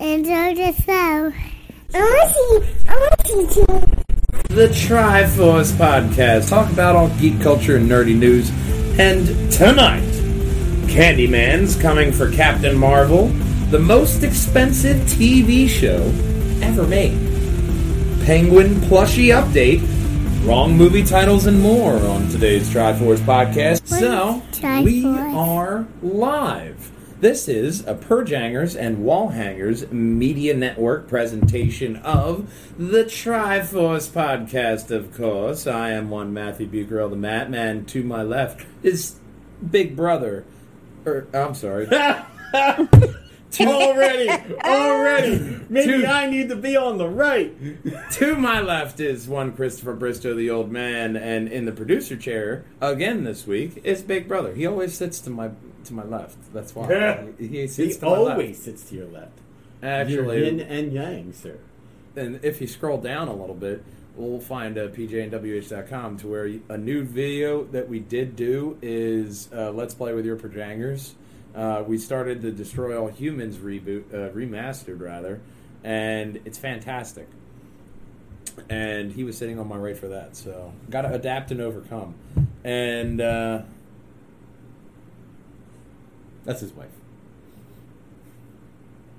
Enjoy the show. I want to see. I want to see too. The Try-Force Podcast. Talk about all geek culture and nerdy news. And tonight, Candyman's coming for Captain Marvel, the most expensive TV show ever made. Penguin plushie update, wrong movie titles, and more on today's Try-Force Podcast. So, we are live. This is a Purjangers and Walljangers Media Network presentation of the Try-Force podcast, of course. I am one Matthew Bucarell, the Mattman. To my left is Big Brother. Or, I'm sorry. already, already. Maybe Two. I need to be on the right. to my left is one Christopher Bristow, the old man, and in the producer chair again this week is Big Brother. He always sits to my to my left. That's why he, he He sits to my always left. sits to your left. Actually, You're yin and yang, sir. and if you scroll down a little bit, we'll find uh, pjnwh.com to where a new video that we did do is uh, Let's Play with Your Projangers. Uh, we started the Destroy All Humans reboot, uh, remastered rather, and it's fantastic. And he was sitting on my right for that, so got to adapt and overcome. And uh, That's his wife.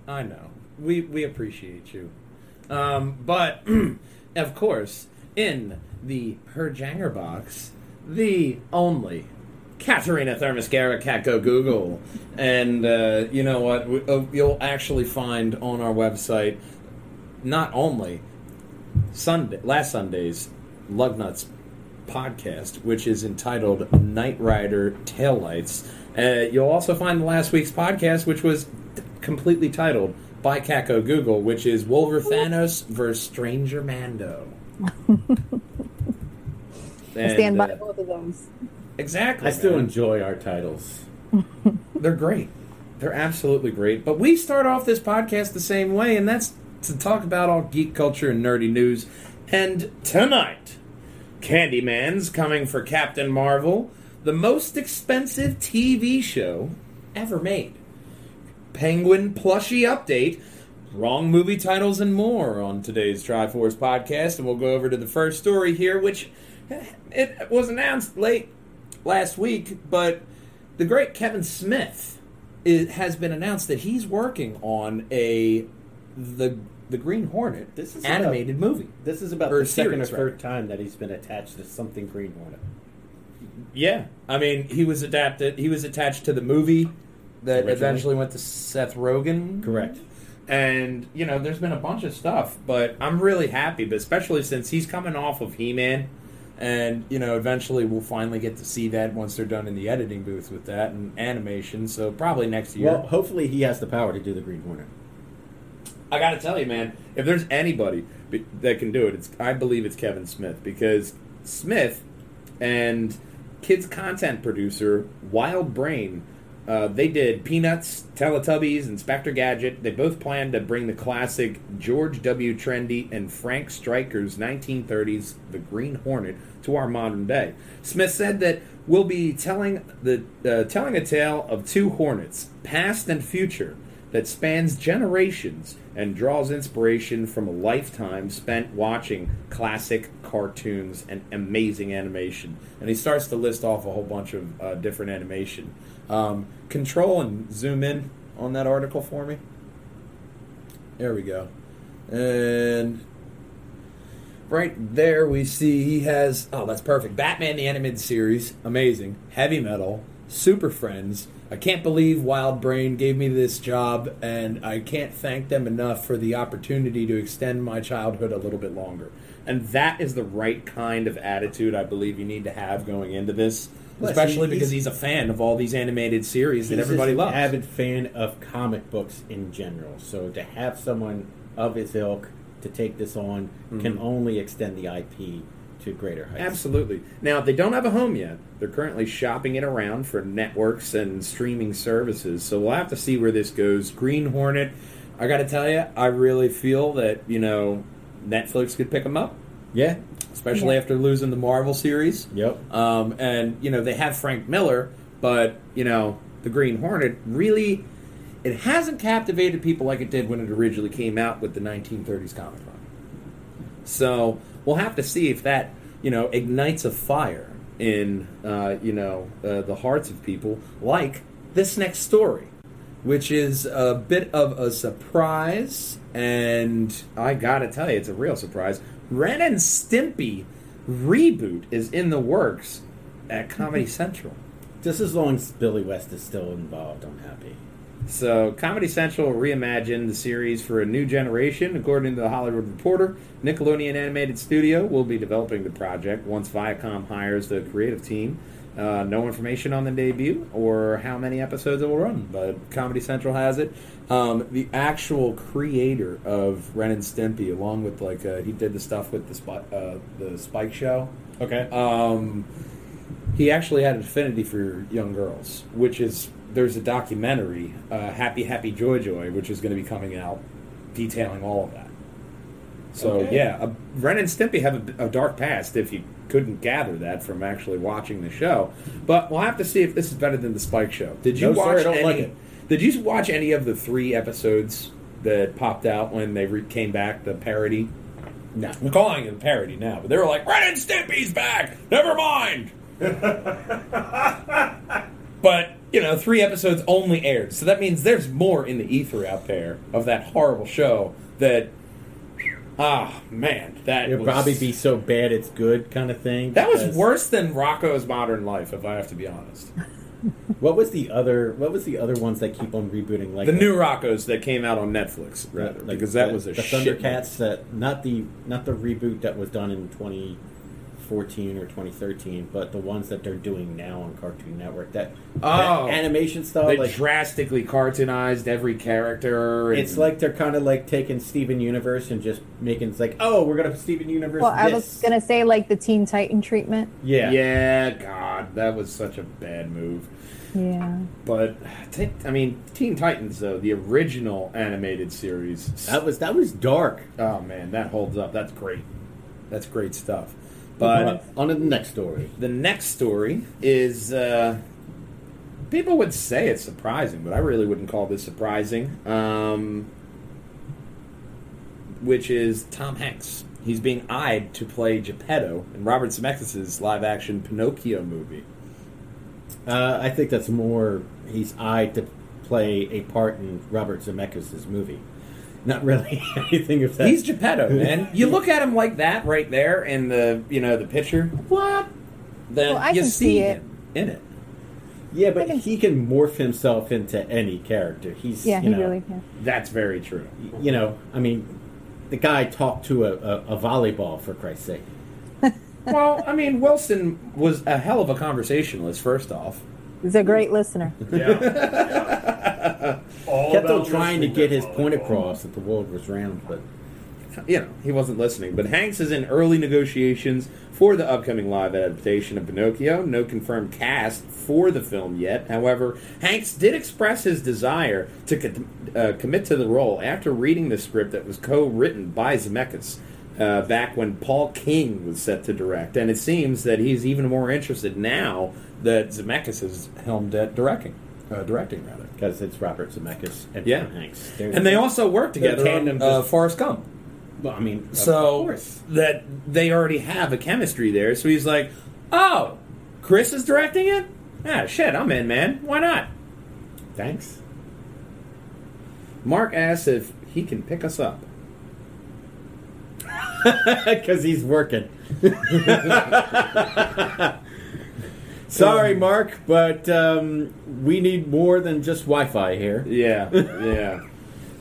I know. We we appreciate you. Um, but of course, in the Herjanger box, the only Katerina Thermoscara Cat Go Google. And uh, you know what? We, uh, you'll actually find on our website not only Sunday last Sunday's Lugnuts podcast, which is entitled Knight Rider Taillights. Uh, you'll also find last week's podcast, which was completely titled by Cat Go Google, which is Wolver Thanos versus Stranger Mando. I stand by uh, both of those. Exactly. I still man. enjoy our titles. They're great. They're absolutely great. But we start off this podcast the same way, and that's to talk about all geek culture and nerdy news. And tonight, Candyman's coming for Captain Marvel, the most expensive TV show ever made. Penguin plushie update, wrong movie titles, and more on today's Try-Force podcast. And we'll go over to the first story here, which eh, it was announced late last week, but the great Kevin Smith it has been announced that he's working on a the the Green Hornet This is animated movie. This is about the second or third time that he's been attached to something Green Hornet. Yeah, I mean he was adapted. He was attached to the movie that Originally. eventually went to Seth Rogen. Correct. And you know, there's been a bunch of stuff, but I'm really happy, but especially since he's coming off of He-Man, and you know, eventually we'll finally get to see that once they're done in the editing booth with that and animation. So probably next year. Well, hopefully he has the power to do the Green Hornet. I got to tell you, man, if there's anybody that can do it, it's I believe it's Kevin Smith because Smith and kids content producer Wild Brain, uh, they did Peanuts, Teletubbies, Inspector Gadget. They both planned to bring the classic George W. Trendle and Frank Striker's 1930s The Green Hornet to our modern day. Smith said that we'll be telling the uh, telling a tale of two hornets, past and future that spans generations and draws inspiration from a lifetime spent watching classic cartoons and amazing animation. And he starts to list off a whole bunch of uh, different animation. Um, control and zoom in on that article for me. There we go. And right there we see he has oh that's perfect batman the animated series amazing heavy metal super friends i can't believe wild brain gave me this job and i can't thank them enough for the opportunity to extend my childhood a little bit longer and that is the right kind of attitude i believe you need to have going into this Plus, especially he- because he's- a fan of all these animated series that He's everybody just an loves avid fan of comic books in general. So to have someone of his ilk to take this on can Mhm. only extend the IP to greater heights. Absolutely. Now they don't have a home yet. They're currently shopping it around for networks and streaming services. So we'll have to see where this goes. Green Hornet. I got to tell you, I really feel that you know Netflix could pick them up, Yeah. especially Yeah. after losing the Marvel series. Yep. Um, and you know they have Frank Miller, but you know the Green Hornet really it hasn't captivated people like it did when it originally came out with the 1930s comic book. So we'll have to see if that you know ignites a fire in uh, you know uh, the hearts of people, like this next story, which is a bit of a surprise, and I gotta tell you, it's a real surprise. Ren and Stimpy reboot is in the works at Comedy Central. Just as long as Billy West is still involved, I'm happy. So, Comedy Central reimagined the series for a new generation. According to the Hollywood Reporter, Nickelodeon Animated Studio will be developing the project once Viacom hires the creative team. Uh, no information on the debut or how many episodes it will run, but Comedy Central has it. Um, the actual creator of Ren and Stimpy, along with like uh, he did the stuff with the Spi- uh, the Spike Show. Okay. Um, he actually had an affinity for young girls, which is there's a documentary, uh, Happy Happy Joy Joy, which is going to be coming out, detailing all of that. So Okay. yeah, uh, Ren and Stimpy have a, a dark past. If you couldn't gather that from actually watching the show, but we'll have to see if this is better than the Spike Show. Did you No, sir, watch I don't any? like it. Did you watch any of the three episodes that popped out when they re- came back? The parody. no. We're calling it a parody now, but they were like, Ren and Stimpy's back! Never mind! but, you know, three episodes only aired. So that means there's more in the ether out there of that horrible show that. Ah, man. That It'll was, probably be so bad it's good kind of thing. That was worse than Rocko's Modern Life, if I have to be honest. What was the other? What was the other ones that keep on rebooting? Like the new Rocko's that came out on Netflix, rather, like because that the- was a the Thundercats. That not the not the reboot that was done in 2014 or 2013, but the ones that they're doing now on Cartoon Network. That, Oh. that animation style. They like drastically cartoonized every character. and- it's like they're kind of like taking Steven Universe and just making it's like, oh, we're gonna Steven Universe. Well, I was gonna say like the Teen Titan treatment. yeah, Yeah, God, that was such a bad move. Yeah. But t- I mean, Teen Titans though, the original animated series. That was that was dark. oh man, that holds up. That's great. That's great stuff. But on to the next story. the next story is uh, people would say it's surprising, but I really wouldn't call this surprising. Um, which is Tom Hanks. He's being eyed to play Geppetto in Robert Zemeckis' live-action Pinocchio movie. Uh, I think that's more he's eyed to play a part in Robert Zemeckis' movie. Not really anything of that. He's Geppetto, man. You look at him like that right there in the you know the picture. What? Then Well, I you can see, see it. him in it. yeah, but can- he can morph himself into any character. He's Yeah, you he know, really can. That's very true. You know, I mean, the guy talked to a, a, a volleyball for Christ's sake. well, I mean, Wilson was a hell of a conversationalist. First off, He's a great listener. Yeah. All Kept on trying to get his point across that the world was round, but you know he wasn't listening. But Hanks is in early negotiations for the upcoming live adaptation of Pinocchio. No confirmed cast for the film yet. However, Hanks did express his desire to co- uh, commit to the role after reading the script that was co-written by Zemeckis. Uh, back when Paul King was set to direct, and it seems that he's even more interested now that Zemeckis is helmed at directing, uh, directing rather. because it's Robert Zemeckis and Yeah. Tom Hanks. They're- And they also work together on tandem uh, Forrest Gump. well, I mean, of So course. that they already have a chemistry there. So he's like, "Oh, Chris is directing it. Ah, shit, I'm in, man. Why not?" Thanks. Mark asks if he can pick us up. Because he's working. Sorry, Mark, but um, we need more than just Wi-Fi here. Yeah, yeah.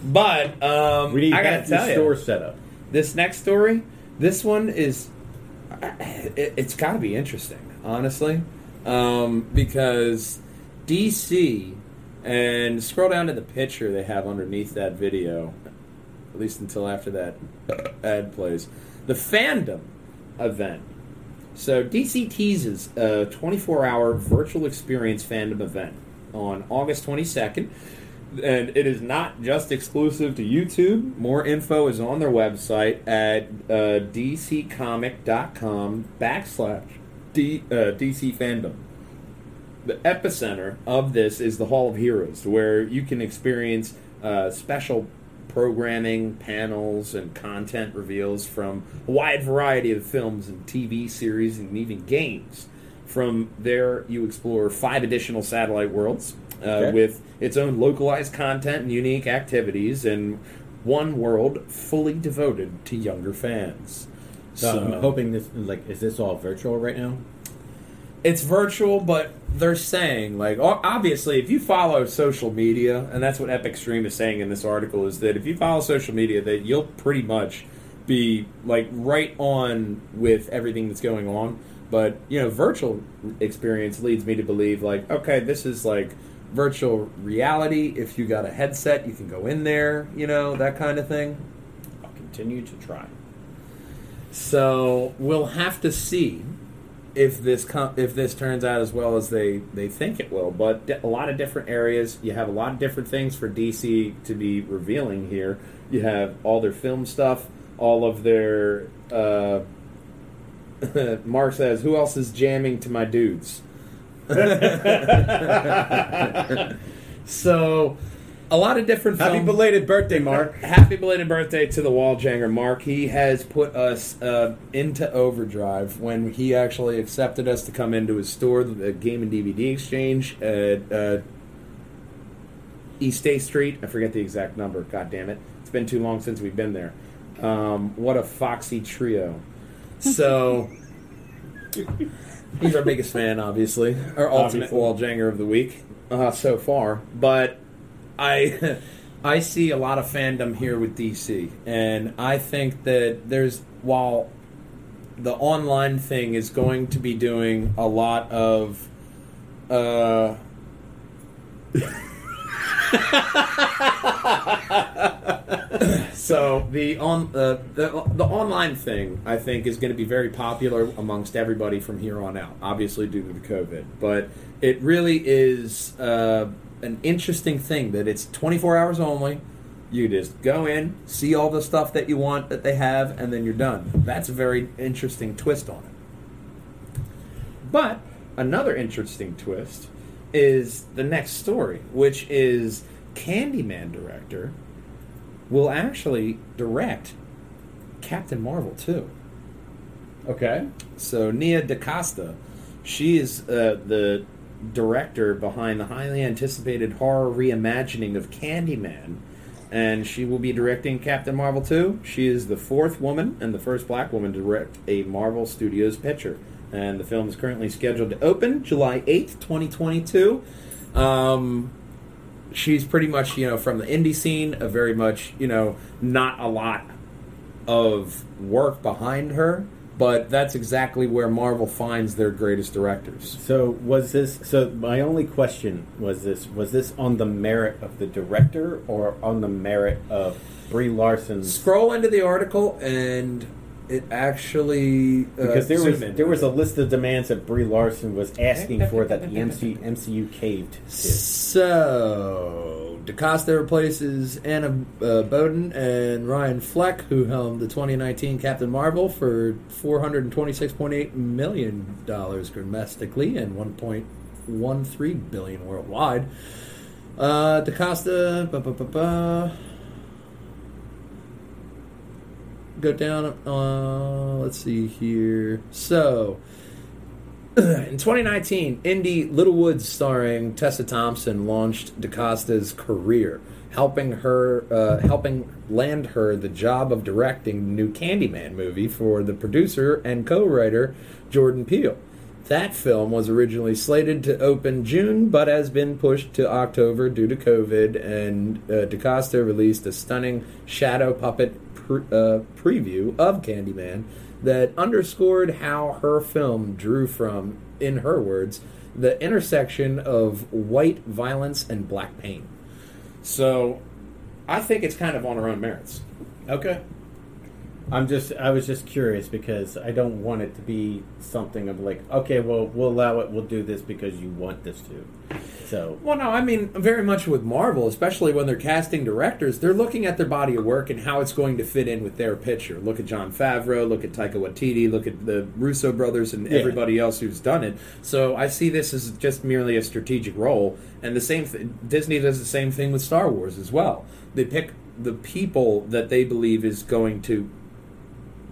But um, We need I gotta tell store you, set up. this next story, this one is, it, it's got to be interesting, honestly, um, because DC and scroll down to the picture they have underneath that video, at least until after that ad plays, the fandom event. So DC teases a 24-hour virtual experience fandom event on August 22nd and it is not just exclusive to YouTube. More info is on their website at uh, dccomic.com backslash D, uh, DC fandom. the epicenter of this is the Hall of Heroes, where you can experience uh, special programming, panels, and content reveals from a wide variety of films and TV series and even games. From there, you explore five additional satellite worlds uh, Okay. with its own localized content and unique activities, and one world fully devoted to younger fans. So I'm hoping this like is this all virtual right now? It's virtual, but they're saying like obviously if you follow social media, and that's what Epic Stream is saying in this article is that if you follow social media, that you'll pretty much be like right on with everything that's going on. But you know, virtual experience leads me to believe like okay, this is like virtual reality. If you got a headset, you can go in there. You know that kind of thing. I'll continue to try. So we'll have to see if this com- if this turns out as well as they they think it will. But a lot of different areas. You have a lot of different things for DC to be revealing here. You have all their film stuff, all of their. Uh, Mark says, "Who else is jamming to my dudes?" so, a lot of different. Happy film- belated birthday, Mark. Happy belated birthday to the Walljanger, Mark. He has put us uh, into overdrive when he actually accepted us to come into his store, the Game and DVD Exchange at uh, East State Street. I forget the exact number. God damn it! It's been too long since we've been there. Um, what a foxy trio! So he's our biggest fan, obviously, our ultimate Obviously. Walljanger of the week uh, so far. But I I see a lot of fandom here with DC, and I think that there's while the online thing is going to be doing a lot of uh so the on uh, the the online thing I think is going to be very popular amongst everybody from here on out. Obviously due to the COVID, but it really is uh, an interesting thing that it's 24 hours only. You just go in, see all the stuff that you want that they have, and then you're done. That's a very interesting twist on it. But another interesting twist is the next story, which is Candyman director will actually direct Captain Marvel too. Okay. So Nia DaCosta, she is uh, the director behind the highly anticipated horror reimagining of Candyman, and she will be directing Captain Marvel 2. She is the fourth woman and the first black woman to direct a Marvel Studios picture. And the film is currently scheduled to open July 8th, 2022. Um, she's pretty much, you know, from the indie scene, a very much, you know, not a lot of work behind her, but that's exactly where Marvel finds their greatest directors. So was this? So my only question was this: was this on the merit of the director or on the merit of Brie Larson? Scroll into the article, and it actually uh, Because there was zoom there was a list of demands that Brie Larson was asking for that the MC, MCU caved to. So DaCosta replaces Anna uh, Boden and Ryan Fleck, who helmed the 2019 Captain Marvel for 426.8 million dollars domestically and 1.13 billion worldwide. Uh, DaCosta, ba, ba, ba, ba. Go down. Uh, let's see here. So, in 2019, indie Little Woods, starring Tessa Thompson, launched DaCosta's career, helping her, uh, helping land her the job of directing the new Candyman movie for the producer and co-writer Jordan Peele. That film was originally slated to open June, but has been pushed to October due to COVID. And uh, DaCosta released a stunning shadow puppet pre- uh, preview of Candyman that underscored how her film drew from, in her words, the intersection of white violence and black pain. So, I think it's kind of on her own merits. Okay. I'm just I was just curious because I don't want it to be something of like okay well we'll allow it we'll do this because you want this to so Well, no, I mean very much with Marvel, especially when they're casting directors, they're looking at their body of work and how it's going to fit in with their picture. Look at Jon Favreau, look at Taika Waititi, look at the Russo brothers, and Yeah. everybody else who's done it. So I see this as just merely a strategic role, and the same th- Disney does the same thing with Star Wars as well. They pick the people that they believe is going to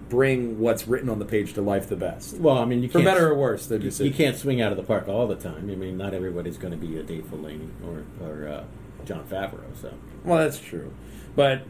bring what's written on the page to life the best. well I mean you For better or worse, you, just you can't swing out of the park all the time I mean not everybody's going to be a Dave Filoni or or uh, Jon Favreau so Well, that's true. But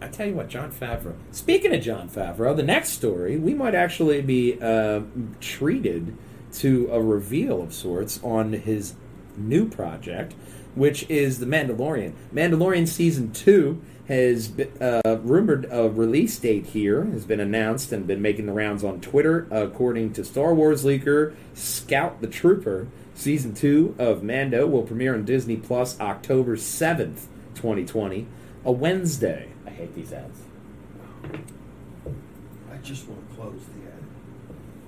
I tell you what, Jon Favreau. Speaking of Jon Favreau, the next story, we might actually be uh, treated to a reveal of sorts on his new project, which is The Mandalorian. Mandalorian Season 2 has been, uh, rumored a release date here, has been announced and been making the rounds on Twitter. According to Star Wars leaker Scout the Trooper, Season 2 of Mando will premiere on Disney Plus October 7th, 2020, a Wednesday. I hate these ads I just want to close the ad.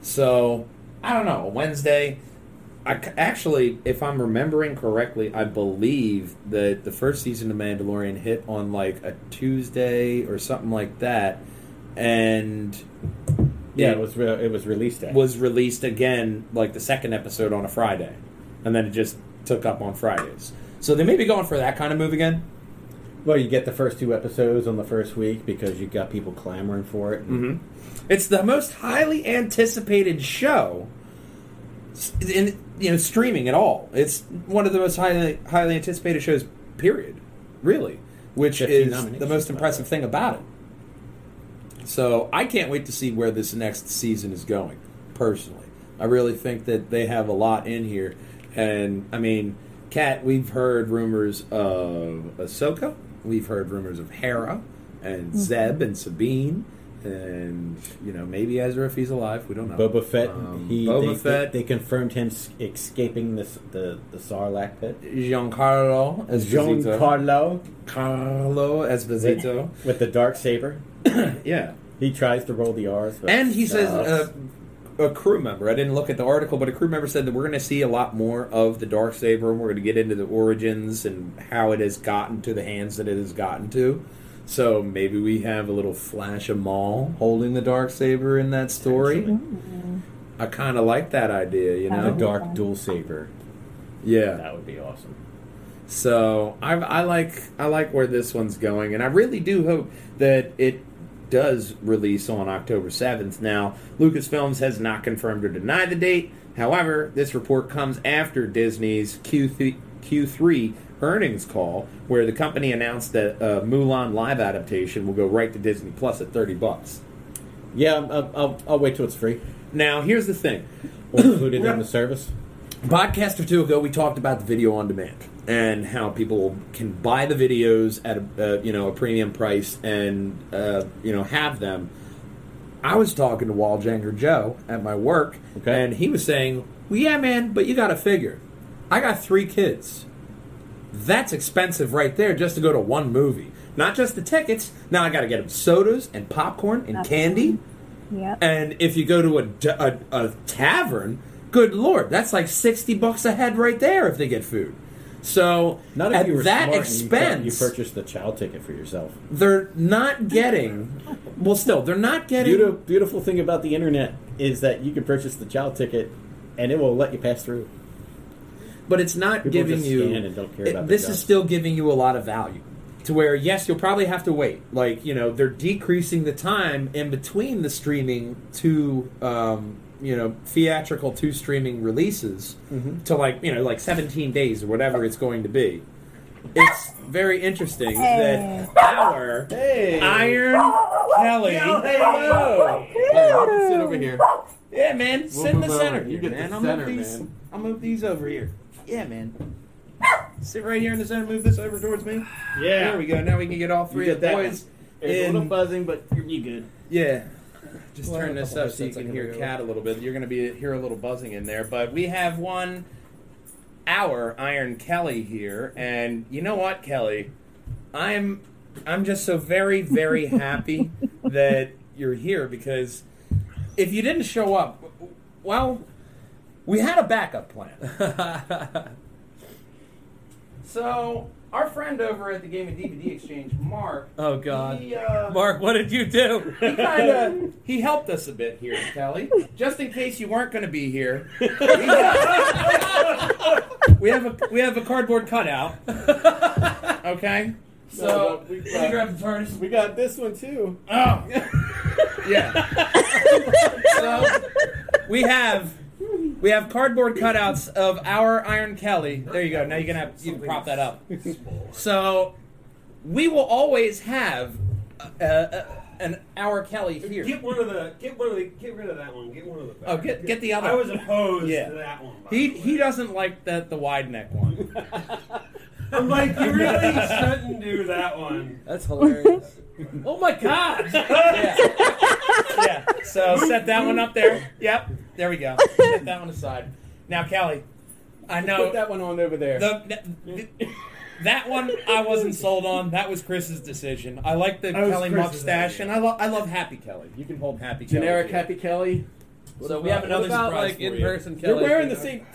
So, I don't know, a Wednesday. I actually, if I'm remembering correctly, I believe that the first season of Mandalorian hit on like a Tuesday or something like that, and yeah it was re- it was released at was released again like the second episode on a Friday, and then it just took up on Fridays. So they may be going for that kind of move again. well you get the first two episodes on the first week because you got people clamoring for it and Mm-hmm. It's the most highly anticipated show in you know streaming at all. It's one of the most highly highly anticipated shows. Period. Really, which is the most impressive thing about it. So I can't wait to see where this next season is going. Personally, I really think that they have a lot in here, and I mean, Kat, we've heard rumors of Ahsoka. We've heard rumors of Hera and mm-hmm. Zeb and Sabine, and you know maybe Ezra if he's alive. We don't know. Boba Fett. Um, he, Boba they, Fett. They, they confirmed him escaping this the the Sarlacc pit. Giancarlo Esposito. Giancarlo Carlo Esposito. with the dark saber. yeah. He tries to roll the R's, And he says uh, a crew member. I didn't look at the article, but a crew member said that we're going to see a lot more of the dark saber, and we're going to get into the origins and how it has gotten to the hands that it has gotten to. So maybe we have a little flash of Maul holding the dark saber in that story. I kind of like that idea, you the know. dark dual saber. Yeah. That would be awesome. So I, I like I like where this one's going, and I really do hope that it does release on October seventh. Now, Lucasfilms has not confirmed or denied the date. However, this report comes after Disney's Q3, Q3 earnings call, where the company announced that a Mulan live adaptation will go right to Disney Plus at thirty bucks. Yeah, I'll, I'll, I'll wait till it's free. Now, here's the thing: Or included in the service. podcast or two ago, we talked about the video on demand and how people can buy the videos at a uh, you know a premium price and uh, you know have them. I was talking to Walljanger Joe at my work, Okay. and he was saying, "Well, yeah, man, but you got to figure, I got three kids. That's expensive right there just to go to one movie. Not just the tickets. Now I got to get them sodas and popcorn and candy." Yep. And if you go to a a tavern, good lord, that's like sixty bucks a head right there if they get food. So Not if at you were that smart and you expense, you, purchased the child ticket for yourself. they're not getting. Well, still, they're not getting. Beautiful, beautiful thing about the internet is that you can purchase the child ticket, and it will let you pass through. But it's not People giving just you. scan and don't care it- about the this job. is still giving you a lot of value. To where yes, you'll probably have to wait. Like you know, they're decreasing the time in between the streaming to um, you know theatrical to streaming releases Mm-hmm. to like you know like 17 days or whatever it's going to be. It's very interesting Hey. that our Iron Kelly. Hello. sit over here. Yeah, man. sit in the move center. over. You here, get the. I'll center, these. man. I'll move these over here. Yeah, man. Sit right here in the center. Move this over towards me. Yeah. There we go. Now we can get all three of get the that boys. There's a little in- buzzing, but you're, you good. Yeah. Just Well, turn this up so you can can hear bring Cat a little bit. You're going to be hear a little buzzing in there, but we have one our Iron Kelly here, and you know what, Kelly? I'm I'm just so very very happy that you're here because if you didn't show up, well, we had a backup plan. so our friend over at the Game of DVD Exchange, Mark. Oh God, He, uh, Mark, what did you do? he kind of he helped us a bit here, Kelly. Just in case you weren't going to be here, we have, we have a we have a cardboard cutout. Okay, so No, we- can you grab the TARDIS? We got this one too. Oh, yeah. so we have we have cardboard cutouts of our Iron Kelly. There you go. Now you can have you can prop that up. So we will always have uh, uh, an our Kelly here. Get one of the. Get one of the. Get rid of that one. Get one of the. Oh, get- get the other I was opposed Yeah. to that one. by He the way. he doesn't like the the wide neck one. I'm like, you really shouldn't do that one. That's hilarious. oh my God! Yeah. yeah. So set that one up there. Yep. There we go. Set that one aside. Now, Kelly, I know Put that one on over there. The, the, that one I wasn't sold on. That was Chris's decision. I like the That was Kelly Chris's mustache, idea. and I love I love Happy Kelly. You can hold Happy Kelly. Generic Kelly. Happy Kelly. So we have another what about, surprise like for in you. person Kelly. You're wearing the same.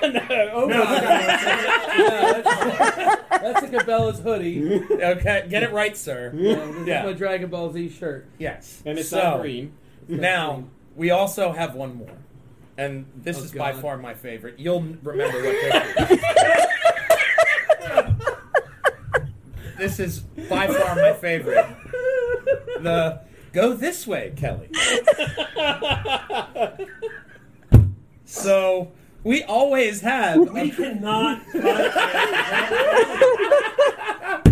no, oh No, my no, Yeah, that's, that's a Cabela's hoodie. Okay, get it right, sir. And this Yeah. is my Dragon Ball Z shirt. Yes, And it's so, not green. Now we also have one more, and this Oh, is by God. far my favorite. You'll remember what this is. this is by far my favorite. The go this way, Kelly. So we always have. We cannot.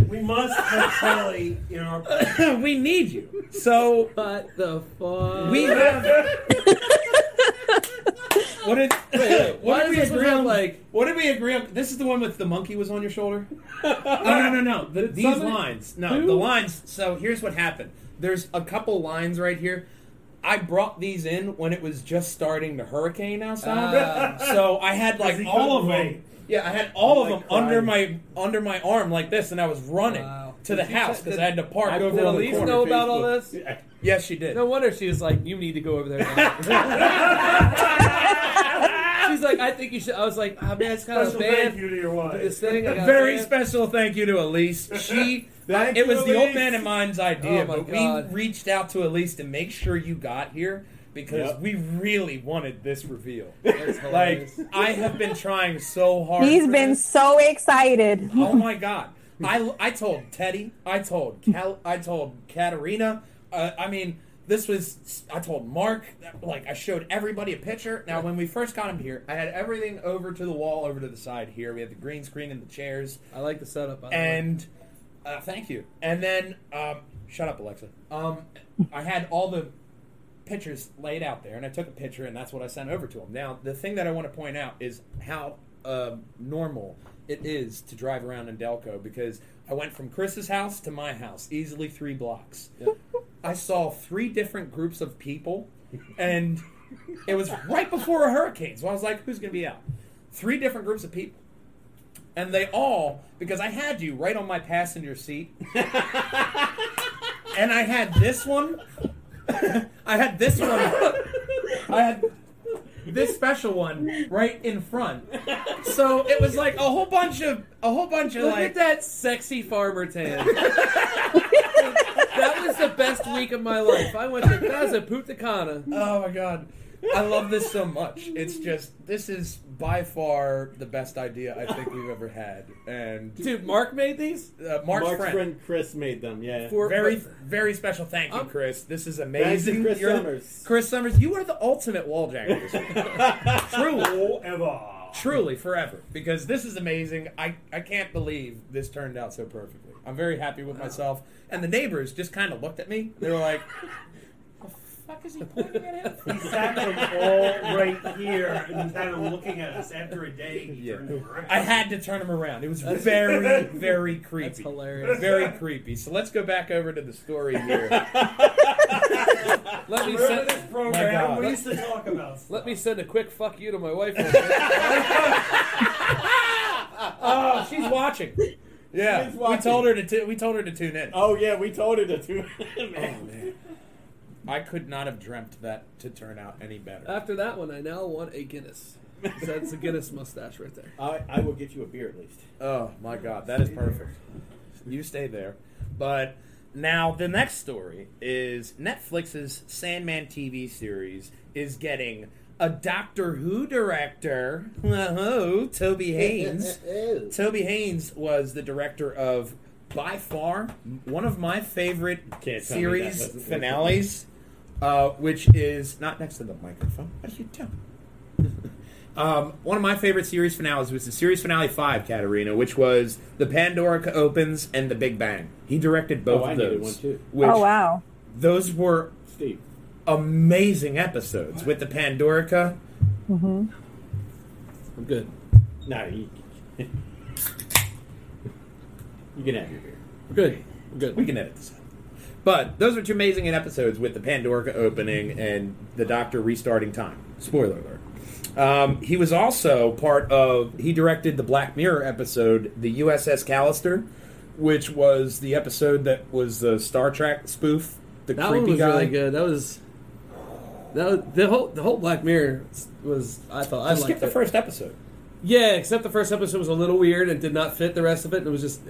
we must have Kelly in our. we need you. So What the fuck? we have. What did, wait, what why did we does this agree have, on? like- what did we agree on? This is the one with the monkey was on your shoulder. oh no no no! The, these somebody- lines. No, Who? the lines. So here's what happened. There's a couple lines right here. I brought these in when it was just starting to hurricane outside. Ah. so I had like all of them. wait. Yeah, I had all of Like them under my under my arm like this, and I was running Wow. To the house because I had to park I over put on on the the Elise corner. know about all Facebook. this? Yes, she did. No wonder she was like, "You need to go over there." Now. She's like, "I think you should." I was like, "Ah, man, it's kind of Special thank bad." you to your wife. This thing, I got Very banned. special thank you to Elise. She Thank it you, was the old Elise. man in mine's idea, Oh, my but God. we reached out to Elise to make sure you got here because Yep. we really wanted this reveal. That's like hilarious. I have been trying so hard. He's for been this. so excited. Oh my god! I, I told Teddy, I told Cal, I told Katerina. Uh, I mean, this was. I told Mark. Like I showed everybody a picture. Now, when we first got him here, I had everything over to the wall, over to the side here. We had the green screen and the chairs. I like the setup. by the way. And uh, thank you. And then, um, shut up, Alexa. Um, I had all the pictures laid out there, and I took a picture, and that's what I sent over to him. Now, the thing that I want to point out is how uh, normal it is to drive around in Delco because I went from Chris's house to my house, easily three blocks. I saw three different groups of people, and it was right before a hurricane, so I was like, "Who's going to be out?" Three different groups of people and they all because I had you right on my passenger seat, and I had this one. I had this one. I had this special one right in front. So it was like a whole bunch of a whole bunch of Look like at that sexy farmer tan. that was the best week of my life. I went to that was a Punta Cana. Oh my god. I love this so much. It's just this is by far the best idea I think we've ever had. And Dude, Mark made these. uh, Mark's, Mark's friend. friend Chris made them. Yeah. For- Very, very special thank you, I'm- Chris. This is amazing. Chris You're the- Summers. Chris Summers, you are the ultimate Walljanger. this week. truly, Forever. truly, forever. Because this is amazing. I, I can't believe this turned out so perfectly. I'm very happy with myself. And the neighbors just kind of looked at me. They were like, "The fuck is he pointing at him?" He sat them all right here and kind of looking at us after a day. He Yeah. turned them around. I had to turn him around. It was very, very creepy. That's hilarious. Very creepy. So let's go back over to the story here. Let me send. this My program? God. We used to talk about. Stuff. Let me send a quick fuck you to my wife. real quick. Oh, she's watching. Yeah, She's we told her to. T- we told her to tune in. Oh yeah, we told her to too. Oh, man. I could not have dreamt that to turn out any better. After that one, I now want a Guinness. That's a Guinness mustache right there. I, I will get you a beer at least. Oh my god, that is perfect. You stay there. But now the next story is Netflix's Sandman TV series is getting a Doctor Who director. Oh, Toby Haynes. Toby Haynes was the director of by far one of my favorite Can't tell me that series finales, uh, which is not next to the microphone. What are you doing? Um, one of my favorite series finales was the series finale five, Katarina, which was the Pandorica Opens and the Big Bang. He directed both Oh, I of needed those. one, too. Which oh wow. those were Steve. amazing episodes with the Pandorica. I'm good. No, you, you can have your beer. We're good. We're good. We can edit this out. But those are two amazing episodes with the Pandora opening and the Doctor restarting time. Spoiler alert. Um, he was also part of. He directed the Black Mirror episode, the USS Callister, which was the episode that was the Star Trek spoof. The that creepy one was guy. really good. That was that was, the whole the whole Black Mirror was. I thought I skipped the it. first episode. Yeah, except the first episode was a little weird and did not fit the rest of it. And it was just.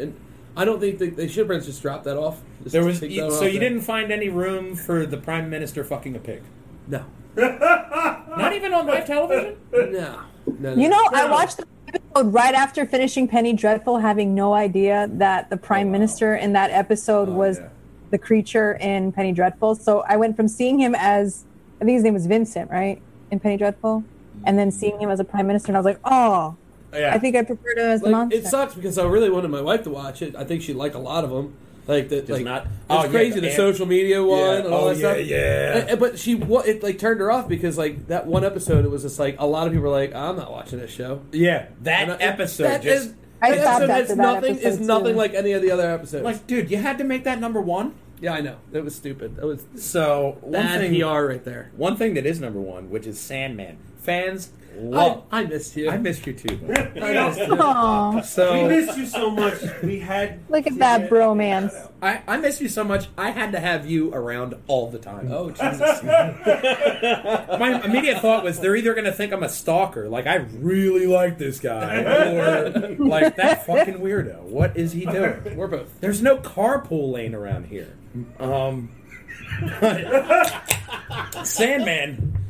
I don't think they, they should have just dropped that off. Just There was you- that so you there. didn't find any room for the prime minister fucking a pig. No. Not even on live television. No. no, no. You know, I watched the episode right after finishing Penny Dreadful, having no idea that the Prime oh, Minister in that episode oh, was yeah. the creature in Penny Dreadful. So I went from seeing him as I think his name was Vincent, right, in Penny Dreadful, and then seeing him as a Prime Minister, and I was like, oh, Yeah. I think I preferred him as the Like, monster. it sucks because I really wanted my wife to watch it. I think she'd like a lot of them. Like that, like not- It's Oh, yeah, crazy the the ant- social media one Yeah. and all Oh, that yeah, stuff. yeah. And- and- but she, wa- it like turned her off because like that one episode, it was just like a lot of people were like, "I'm not watching this show." Yeah, that And I- episode that just is- I that stopped episode after is that nothing. episode, Is nothing too. like any of the other episodes. like, dude, you had to make that number one. yeah, I know it was stupid. That was So one bad thing, PR right there. one thing that is number one, which is Sandman. Fans love. I, I missed you. I, missed you too. I missed you. Aw, We missed you so much. We had. look at that bromance. I, I miss you so much. I had to have you around all the time. Oh Jesus! My immediate thought was they're either going to think I'm a stalker, like I really like this guy, or like that fucking weirdo. What is he doing? We're both. There's no carpool lane around here. Um, Sandman,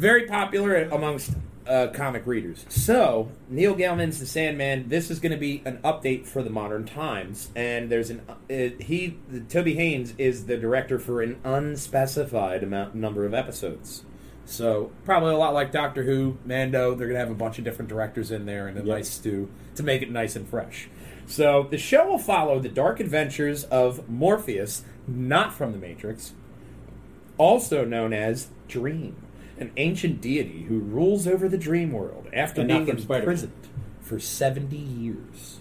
very popular amongst uh, comic readers. So Neil Gaiman's The Sandman. This is going to be an update for the modern times, and there's an uh, he. Toby Haynes is the director for an unspecified amount number of episodes. So probably a lot like Doctor Who, Mando. They're gonna have a bunch of different directors in there and a Yep. nice stew to make it nice and fresh. So the show will follow the dark adventures of Morpheus, not from the Matrix, also known as Dream, an ancient deity who rules over the dream world after being imprisoned for seventy years.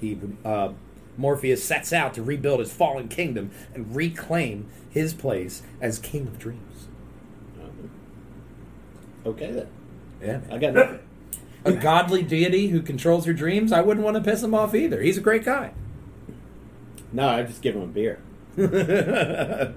He uh, Morpheus sets out to rebuild his fallen kingdom and reclaim his place as king of dreams. Okay then. Yeah, I got nothing. a godly deity who controls your dreams. I wouldn't want to piss him off either. He's a great guy. No, I just give him a beer.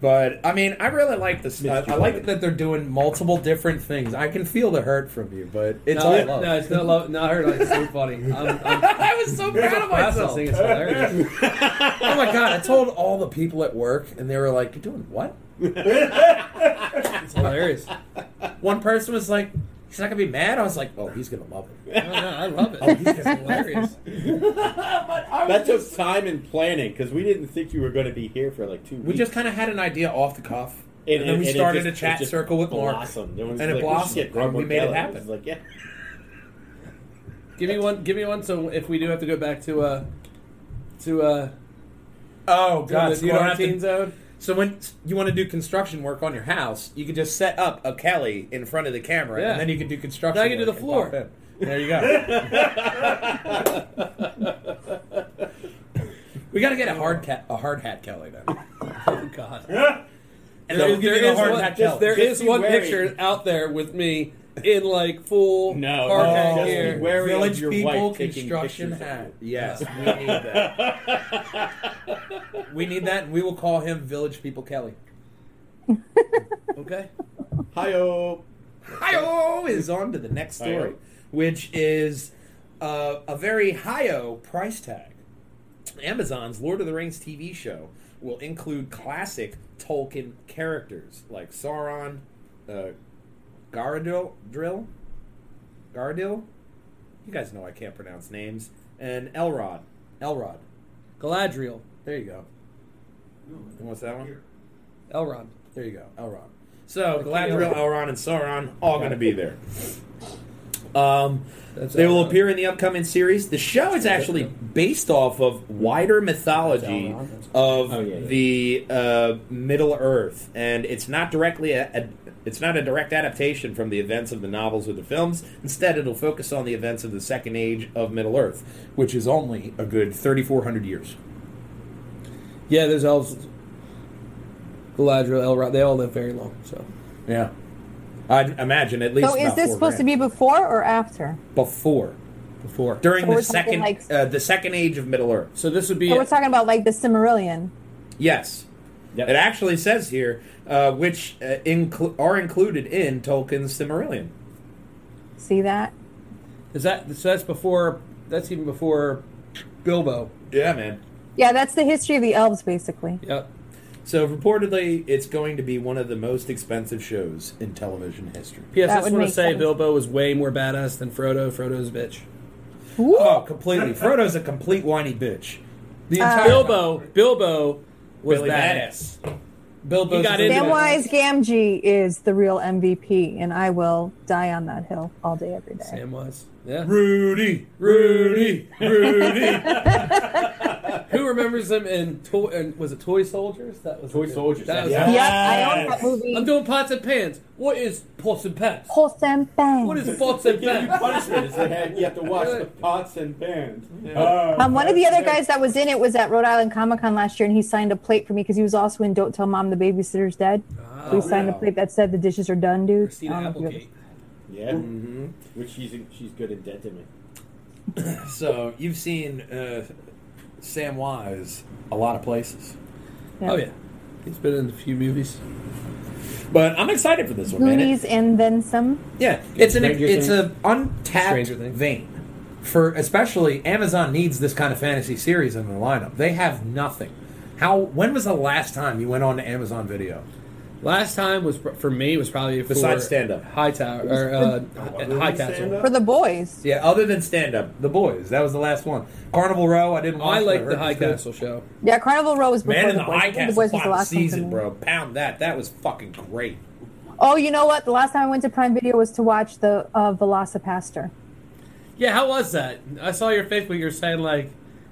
but I mean, I really like this. I, I like that they're doing multiple different things. I can feel the hurt from you, but it's no, all love. no, it's not love. No, I heard it. It's so funny. I'm, I'm I was so proud of myself. processing. It's hilarious. Oh my god! I told all the people at work, and they were like, "You're doing what?" It's hilarious. One person was like, "He's not gonna be mad." I was like, "Oh, he's gonna love it." No, no, I love it. Oh, he's It's gonna hilarious. That took time and planning because we didn't think you were going to be here for like two weeks. We just kind of had an idea off the cuff, and, And- then we and it started just- a chat just circle with Mark, blossomed. It was and it like, we should blossomed, get Greg and we made it Morkello. happen. was like, yeah. Give me one. Give me one. So if we do have to go back to uh to uh Oh to god! the So you don't have quarantine to. zone. So when you want to do construction work on your house, you could just set up a Kelly in front of the camera, Yeah. and then you can do construction. Now you can do work the floor. There you go. we got to get a hard cat, a hard hat Kelly then. Oh God. And There, then we'll give there you the hard one, hat Kelly. there Just is be one wary. picture out there with me in like full No, hard no, hat just gear. be wary of Village your people wife taking construction pictures of hat. Yes, we need that. We need that, and we will call him Village People Kelly. okay. you. Hi-yo. Hi-oh is on to the next story, Hi-yo. which is uh, a very high-o price tag. Amazon's Lord of the Rings TV show will include classic Tolkien characters like Sauron, uh, Garadil, Drill, Garadil. You guys know I can't pronounce names, and Elrod. Elrod. Galadriel. There you go. And what's that one? Elrond. There you go. Elrod. So Galadriel, Elrond. And Sauron all going to be there. Um, That's they will Elrond. appear in the upcoming series. The show is actually based off of wider mythology Elrond, of Oh, yeah, yeah. the uh, Middle Earth, and it's not directly a it's not a direct adaptation from the events of the novels or the films. Instead, it'll focus on the events of the Second Age of Middle Earth, which is only a good thirty four hundred years. Yeah, there's elves. Galadriel, Elrond. They all live very long. So Yeah, I'd imagine at least. So is about this four supposed to be before or after? before? before. during So the second like- uh, the second age of Middle Earth. So this would be. So we're talking about like the Silmarillion. Yes, Yep. it actually says here uh, which uh, inclu- are included in Tolkien's Silmarillion. See that? Is that so? That's before. That's even before Bilbo. Yeah, man. Yeah, that's the history of the elves, basically. Yep. So reportedly, it's going to be one of the most expensive shows in television history. P.S. I That just want to say sense. Bilbo was way more badass than Frodo. Frodo's a bitch. Oh, completely. Frodo's a complete whiny bitch. The Uh, entire Bilbo. Bilbo was Billy badass. badass. Bilbo He got into it. Samwise Gamgee is the real MVP, and I will die on that hill all day, every day. Samwise. Yeah. Rudy, Rudy, Rudy. Who remembers him in toy? And was it Toy Soldiers? That was Toy a Soldiers, That was yeah. Yep, Yes. I own that movie. I'm doing pots and pans. What is pots and pans? Pots and pans. What is pots and Give you pans? punishment is they you have to wash the pots and pans. Uh, Um, one of the other guys that was in it was at Rhode Island Comic Con last year, and he signed a plate for me because he was also in "Don't Tell Mom the Babysitter's Dead." so he signed a plate that said "The dishes are done, dude." Christina I don't know if you Applegate. Yeah, Mm-hmm. which she's she's good in Dead to Me. So you've seen uh, Samwise a lot of places, ever- Oh yeah, he's been in a few movies. but I'm excited for this one, man. And then some. Yeah, it's an Stranger it's Things. a untapped Stranger vein for especially Amazon needs this kind of fantasy series in their lineup. They have nothing. How? When was the last time you went on to Amazon Video? Last time was pr- for me was probably for Besides stand-up. High Tower or uh, High Castle. stand-up? For the boys. Yeah, other than stand up, The Boys. That was the last one. Carnival Row. I didn't. watch I it, like heard the it High was good. Castle show. Yeah, Carnival Row was before Man in the the boys. High I think Castle the boys was the last one for season, me. bro. Pound that. That was fucking great. Oh, you know what? The last time I went to Prime Video was to watch the uh, VelociPastor. Yeah, how was that? I saw your Facebook. You're saying like you,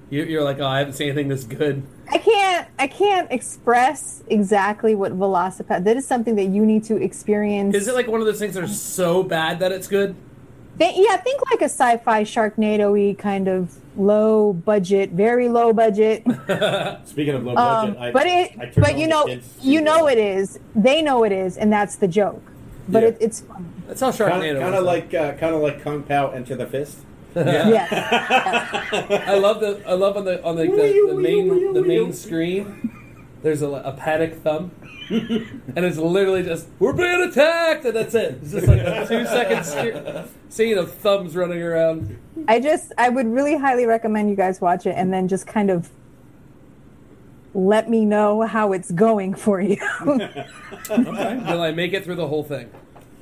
you're like, oh, I haven't seen anything this good. I can't I can't express exactly what VelociPastor. That is something that you need to experience. Is it like one of those things that are so bad that it's good? Th- yeah, think like a sci-fi Sharknado-y kind of low budget, very low budget. Speaking of low Um, budget, I, but it, I turned but you know, kids you know it is. They know it is, and that's the joke. But Yeah. it, it's fun. That's how Sharknado. Kind of like uh, kind of like Kung Pao Enter the Fist. Yes. I love the I love on the on like the, the main the main screen. There's a, a panic thumb, and it's literally just we're being attacked, and that's it. It's just like a two second sc- scene of thumbs running around. I just I would really highly recommend you guys watch it, and then just kind of let me know how it's going for you. Will I make it through the whole thing?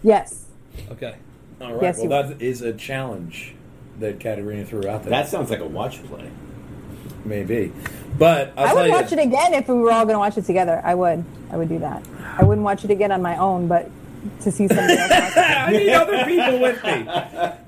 yes. Okay. All right. Yes, well, you that is a challenge that Katerina threw out there. That sounds like a watch play. maybe, but I'll I tell would you, watch it again if we were all going to watch it together. I would. I would do that. I wouldn't watch it again on my own, but to see somebody else. I need other people with me.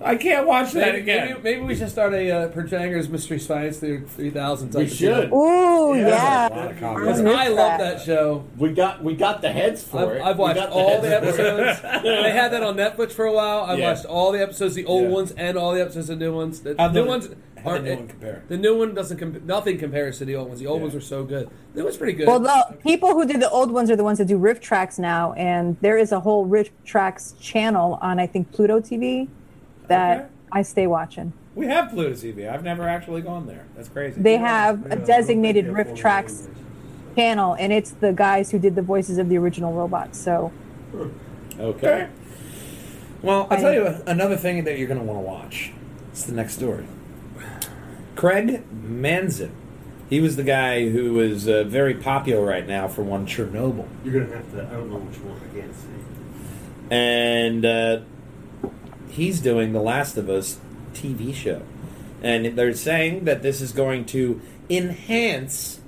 I can't watch that Maybe, again. maybe, maybe we should start a uh, Perjanger's Mystery Science Theater 3000. We of should. deal. Ooh, a yeah. lot Because I love that. that show. We got we got the heads for I've, it. I've We watched got all the heads for it. episodes. they had that on Netflix for a while. I've Yeah. watched all the episodes, the old Yeah. ones and all the episodes, the new ones. The How'd new the, ones. How did no one compare? The new one doesn't. Com- nothing compares to the old ones. The old Yeah. ones were so good. The was pretty good. Well, the people who did the old ones are the ones that do RiffTrax now, and there is a whole riff tracks channel on I think Pluto TV that Okay. I stay watching. We have Pluto TV. I've never actually gone there. That's crazy. They have Yeah, a I designated don't RiffTrax full channel, and it's the guys who did the voices of the original robots. So Okay. Well, I'll tell you another thing that you're going to want to watch. It's the next story. Craig Mazin. He was the guy who is uh, very popular right now for one Chernobyl. You're gonna have to. I don't know which one. I can't see. and uh, he's doing the Last of Us TV show, and they're saying that this is going to enhance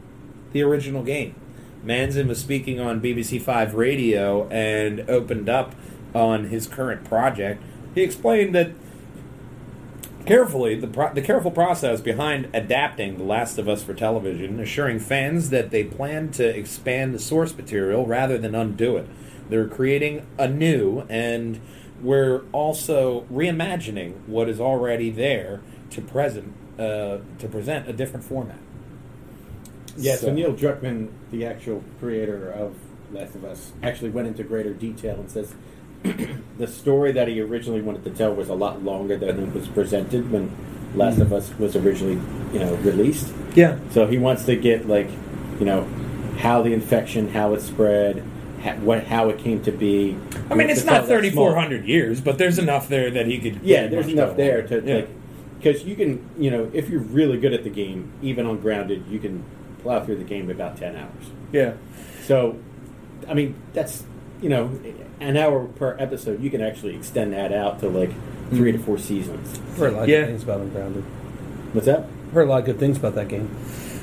the original game. Mazin was speaking on BBC Five Radio and opened up on his current project. He explained that carefully the pro- the careful process behind adapting The Last of Us for television, assuring fans that they plan to expand the source material rather than undo it. They're creating anew, and we're also reimagining what is already there to present uh, to present a different format. Yeah, so So- Neil Druckmann, the actual creator of Last of Us, actually went into greater detail and says the story that he originally wanted to tell was a lot longer than it was presented when Last of Us was originally, you know, released. Yeah, So he wants to get like, you know, how the infection, how it spread, ha- what how it came to be. I mean it's not thirty four hundred years, but there's enough there that he could. Yeah, there's enough there to Yeah. like, because you can, you know, if you're really good at the game, even on grounded, you can plow through the game in about ten hours. yeah. So, I mean, that's you know, an hour per episode. You can actually extend that out to like three to four seasons. heard a lot of Yeah. good things about Ungrounded. What's that? Heard a lot of good things about that game.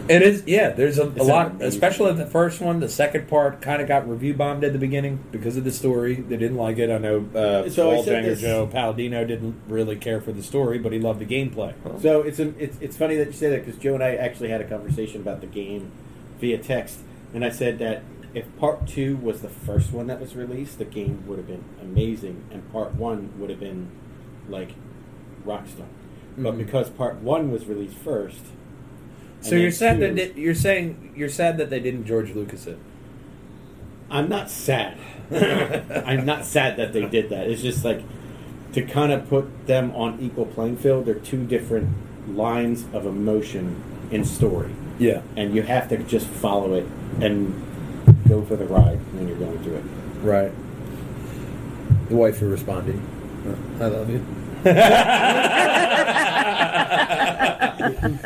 It is, yeah. There's a, a It's lot, amazing. especially the first one. The second part kind of got review bombed at the beginning because of the story. They didn't like it. I know uh, So I said Walljanger this- Joe Palladino didn't really care for the story, but he loved the gameplay. So it's a, it's it's funny that you say that because Joe and I actually had a conversation about the game via text, and I said that if part two was the first one that was released, the game would have been amazing, and part one would have been like rockstar. But Mhm. because part one was released first, So you're sad two- that you're saying you're sad that they didn't George Lucas it. I'm not sad. I'm not sad that they did that. It's just like to kind of put them on equal playing field. They're two different lines of emotion in story, Yeah, and you have to just follow it and go for the ride when you're going through it. right. The wife are responding. I love you.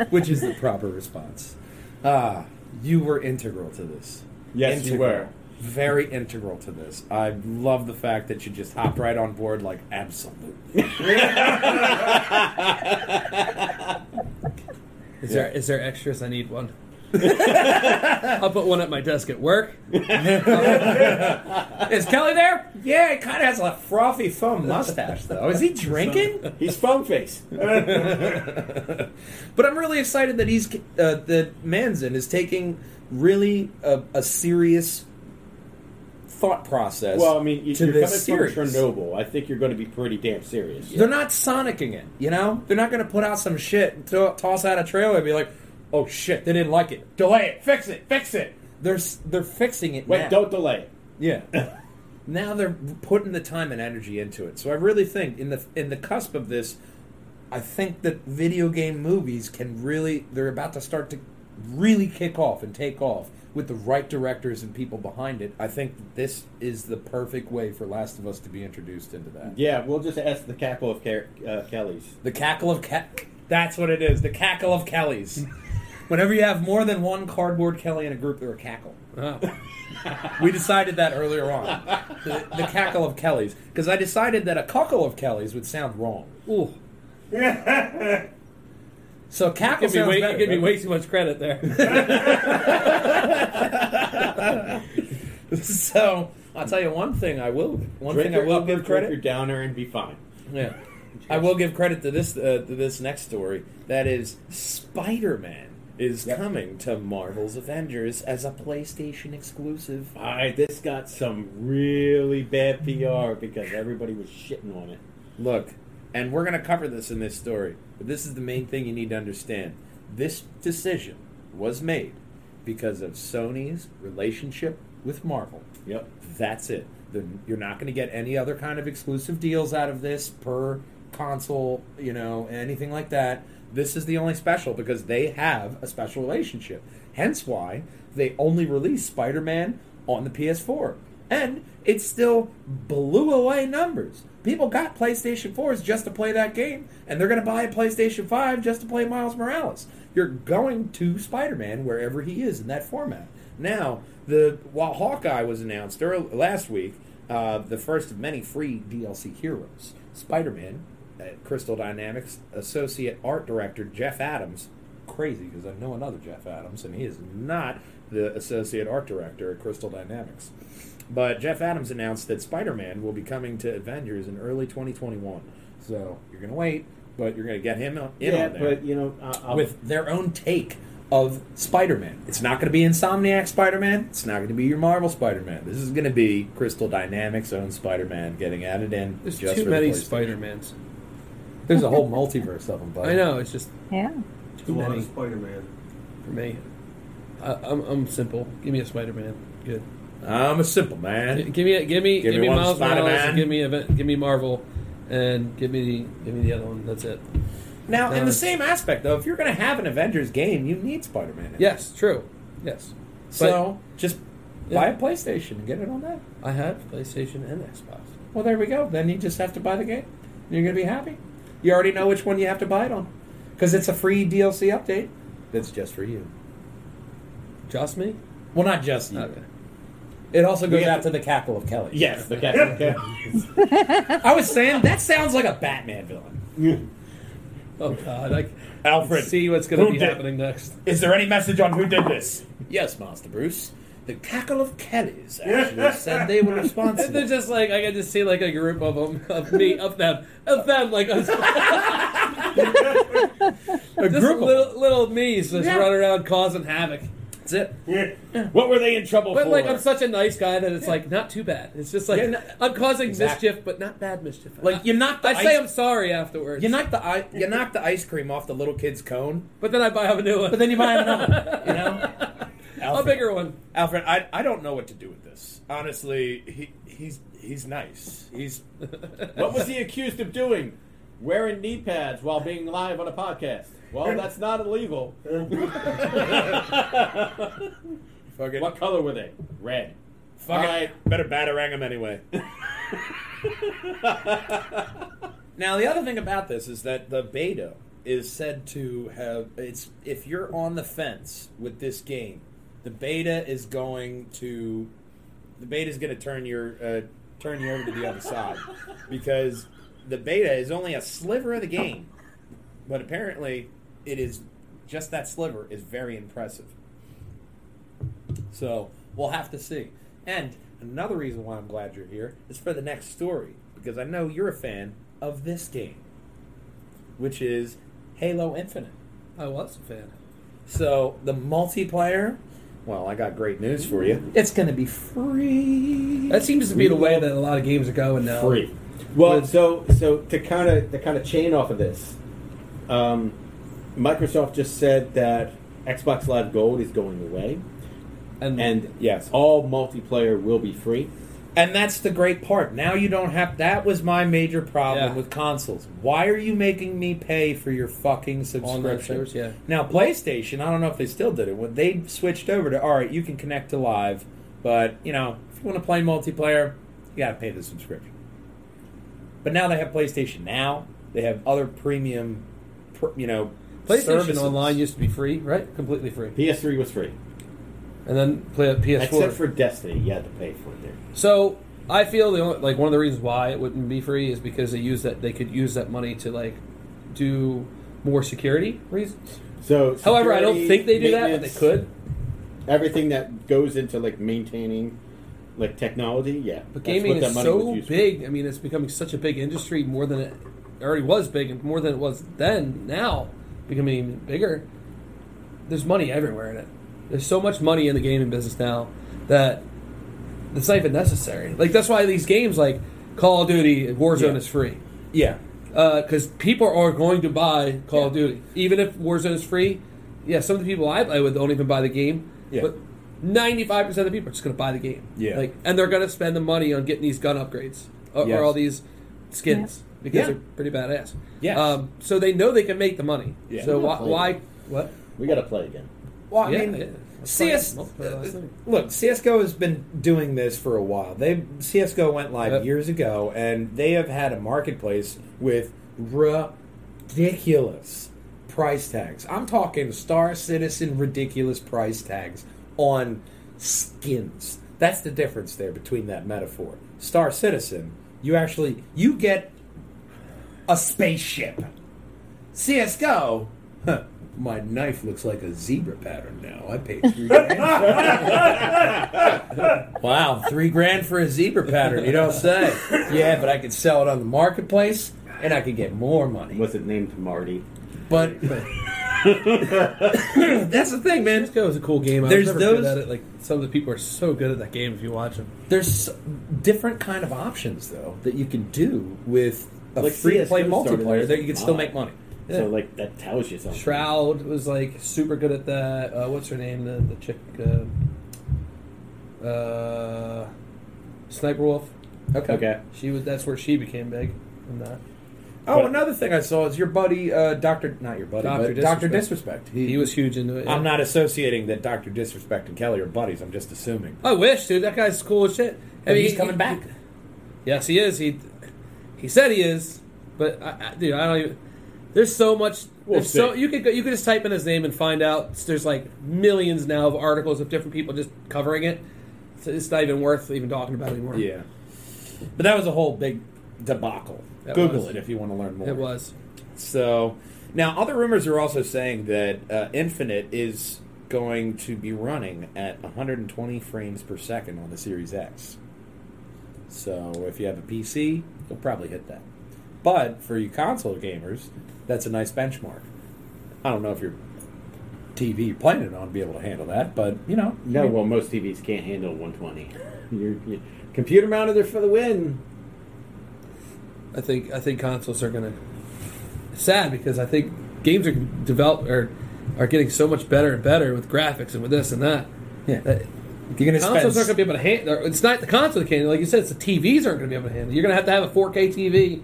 Which is the proper response. Ah, you were integral to this. Yes, you were. Very integral to this. I love the fact that you just hopped right on board like absolutely. Is there is there extras? I need one. I'll put one at my desk at work. Is Kelly there? Yeah, he kind of has a frothy foam mustache, though. Is he drinking? He's foam face. but I'm really excited that he's uh, that Mazin is taking really a, a serious thought process. Well, I mean, you- to you're this coming series. from Chernobyl. I think you're going to be pretty damn serious. They're not sonicking it, you know. They're not going to put out some shit, and throw, toss out a trailer, and be like, "Oh shit, they didn't like it. Delay it, fix it, fix it." They're s- they're fixing it. Wait, now. don't delay it. Yeah. now they're putting the time and energy into it. So I really think in the in the cusp of this, I think that video game movies can really they're about to start to really kick off and take off with the right directors and people behind it. I think this is the perfect way for Last of Us to be introduced into that. Yeah, we'll just ask the cackle of Car- uh, Kelly's. The cackle of cat. That's what it is. The cackle of Kellys. Whenever you have more than one cardboard Kelly in a group, they're a cackle. Oh. We decided that earlier on. The, the cackle of Kellys. Because I decided that a cuckle of Kellys would sound wrong. Ooh. So cackle Give me, sounds way, better. give me way too much credit there. so I'll tell you one thing I will one Drink thing I will upper, give drink credit. your downer, and be fine. Yeah. I will give credit to this uh, to this next story. That is Spider-Man is Yep. coming to Marvel's Avengers as a PlayStation exclusive. All right, this got some really bad PR because everybody was shitting on it. Look, and we're going to cover this in this story. But this is the main thing you need to understand. This decision was made because of Sony's relationship with Marvel. Yep. That's it. The, you're not going to get any other kind of exclusive deals out of this per console, you know, anything like that. This is the only special because they have a special relationship. Hence why they only released Spider Man on the PS4. And it still blew away numbers. People got PlayStation 4s just to play that game, and they're going to buy a PlayStation 5 just to play Miles Morales. You're going to Spider Man wherever he is in that format. Now, the while Hawkeye was announced early, last week, uh, the first of many free DLC heroes, Spider Man, at Crystal Dynamics associate art director Jeff Adams, crazy because I know another Jeff Adams, and he is not the associate art director at Crystal Dynamics. But Jeff Adams announced that Spider Man will be coming to Avengers in early 2021. So you're going to wait, but you're going to get him in yeah, on there but you know, uh, I'll, with their own take of Spider-Man. It's not going to be Insomniac Spider-Man. It's not going to be your Marvel Spider-Man. This is going to be Crystal Dynamics' own Spider-Man getting added in. There's just too for many Spider-Mans. There's a whole multiverse of them. Buddy. I know. It's just Yeah. It's a too lot many of Spider-Man. for me. I, I'm, I'm simple. Give me a Spider-Man. Good. I'm a simple man. Give me, a, give me, Give give, me me Miles Morales. Give me, event, give me Marvel, and give me, give me the other one. That's it. Now, in the uh, same aspect, though, if you're going to have an Avengers game, you need Spider-Man. in it. Yes, true. Yes. So just Yeah. buy a PlayStation and get it on that. I have PlayStation and Xbox. Well, there we go. Then you just have to buy the game. You're going to be happy. You already know which one you have to buy it on. Because it's a free DLC update that's just for you. Just me? Well, not just you. Okay. It also goes out to the cackle of Kelly. yes, the cat. okay. I was saying, that sounds like a Batman villain. Oh God, I Alfred, see what's going to be did- happening next. Is there any message on who did this? Yes, Master Bruce. The cackle of Kellys actually said they were And responsible. they're just like I can just see like a group of them, of me, of them, of them, like just a group of little little me's just Yeah. running around causing havoc. That's it. what were they in trouble for? But for? like I'm such a nice guy that it's like not too bad. It's just like Yeah, no- I'm causing Exactly. mischief, but not bad mischief. Like you knock the I say I'm sorry afterwards. you knock the i- you knock the ice cream off the little kid's cone, but then I buy him a new one. but then you buy him another. one, You know, a bigger one. Alfred, I, I don't know what to do with this. Honestly, he he's he's nice. He's what was he accused of doing? Wearing knee pads while being live on a podcast. Well, that's not illegal. Fuck fucking what color were they? Red. fucking All right. better batarang him anyway. Now, the other thing about this is that the beta is said to have it's if you're on the fence with this game, the beta is going to the beta is going to turn your uh, turn you over to the other side because the beta is only a sliver of the game, but apparently it is just that sliver is very impressive. So we'll have to see. And another reason why I'm glad you're here is for the next story because I know you're a fan of this game, which is Halo Infinite. I was a fan. So the multiplayer, well, I got great news for you. It's going to be free. That seems to be the way that a lot of games are going now. Free. Well, so so to kind of to kind of chain off of this, um, Microsoft just said that Xbox Live Gold is going away, And, and Yes. all multiplayer will be free. And that's the great part. Now you don't have. That was my major problem Yeah. with consoles. Why are you making me pay for your fucking subscription? yeah. Now PlayStation, I don't know if they still did it. When they switched over to all right, you can connect to live, but you know if you want to play multiplayer, you got to pay the subscription. But now they have PlayStation Now. They have other premium, you know, PlayStation services. Online used to be free, right? Completely free. PS3 was free, And then play a PS4. except for Destiny. You had to pay for it there. So I feel the only, like one of the reasons why it wouldn't be free is because they use that they could use that money to like do more security reasons. So, However, I don't think they do that, but they could. Everything that goes into like maintaining, like technology, yeah. But gaming is so used for. big. I mean, it's becoming such a big industry more than it already was big, and more than it was then. Now, becoming even bigger. There's money everywhere in it. There's so much money in the gaming business now that it's not even necessary. Like that's why these games like Call of Duty, Warzone Yeah. is free. Yeah, because people are going to buy Call of Duty, even if Warzone is free. Yeah, some of the people I play with don't even buy the game, Yeah. but ninety-five percent of the people are just going to buy the game. Yeah. like, and they're going to spend the money on getting these gun upgrades or, Yes. or all these skins because Yeah. they're pretty badass. Yes. Um, so they know they can make the money. Yeah. So why, why? What? We got to play again. Well, I Yeah, mean, yeah. CS. Look, uh, CS:GO has been doing this for a while. They CS:GO went live Yep. years ago, and they have had a marketplace with ridiculous price tags. I'm talking Star Citizen ridiculous price tags on skins. That's the difference there between that metaphor. Star Citizen, you actually you get a spaceship. CS:GO, huh, my knife looks like a zebra pattern now. I paid three grand. wow, three grand for a zebra pattern. You don't say. Yeah, but I could sell it on the marketplace, and I could get more money. Was it named Marty? But that's the thing, man. CS:GO is a cool game. I There's was never those- good at it. Like some of the people are so good at that game. If you watch them, There's different kind of options though that you can do with a Like free to play multiplayer that you can still make money. So like that tells you something. Shroud was like super good at that. Uh, what's her name? The the chick. Uh, uh, Sniper Wolf. Okay. She was. That's where she became big. From that. Oh, But- another thing I saw is your buddy, uh, Doctor, not your buddy, Dr. but Doctor Disrespect. Disrespect. He was huge into it. yeah. I'm not associating that Doctor Disrespect and Kelly are buddies. I'm just assuming. I wish, dude. That guy's cool as shit. I And mean, he's he- coming back. Yes, he is. He he said he is, but I, I, dude, I don't even. There's so much. We'll so you could go, you could just type in his name and find out. There's like millions now of articles of different people just covering it. So it's not even worth even talking about anymore. Yeah, but that was a whole big debacle. That Google was. it if you want to learn more. it was. So now other rumors are also saying that uh, Infinite is going to be running at 120 frames per second on the Series X. So if you have a PC, you'll probably hit that. But for you console gamers, that's a nice benchmark. I don't know if your TV you're playing it on will be able to handle that, but you know, No, well, most TVs can't handle 120. Your, your computer mounted are for the win. I think I think consoles are gonna. Sad because I think games are develop are are getting so much better and better with graphics and with this and that. yeah, that you're going to consoles spend. aren't going to be able to handle. It's not the console that can. Like you said, it's the TVs aren't going to be able to handle. You're going to have to have a 4K TV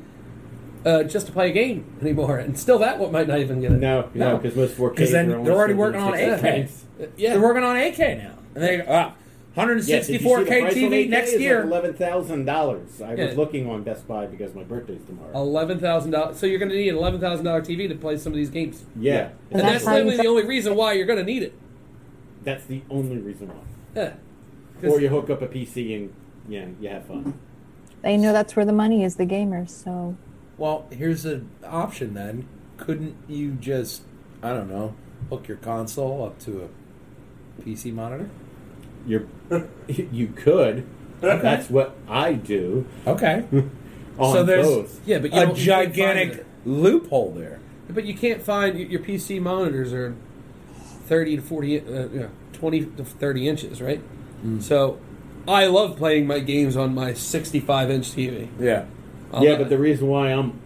uh, just to play a game anymore, and still that one might not even get it. No, no, because most 4K 'Cause then they're already working on 60 8K. frames. Yeah, They're working on 8K now, and they ah, Yes, did you see 164K the price on TV next is year. Like Eleven thousand dollars. I Yeah. was looking on Best Buy because my birthday's tomorrow. eleven thousand dollars. So you're going to need an eleven thousand dollar TV to play some of these games, yeah, And and that's that's how you literally the only reason why you're going to need it. that's the only reason why. Yeah. 'Cause- Or you hook up a PC and yeah, you have fun. They know that's where the money is, the gamers. So Well, here's an option then. Couldn't you just, I don't know, hook your console up to a PC monitor? You're you could. That's what I do Okay. on so there's both. Yeah, but you a don't- you can't find gigantic it. loophole there. But you can't find your PC monitors are thirty to forty, uh, you know, twenty to thirty inches, right? Mm. So I love playing my games on my sixty-five inch TV. Yeah. I'll yeah, not- but the reason why I'm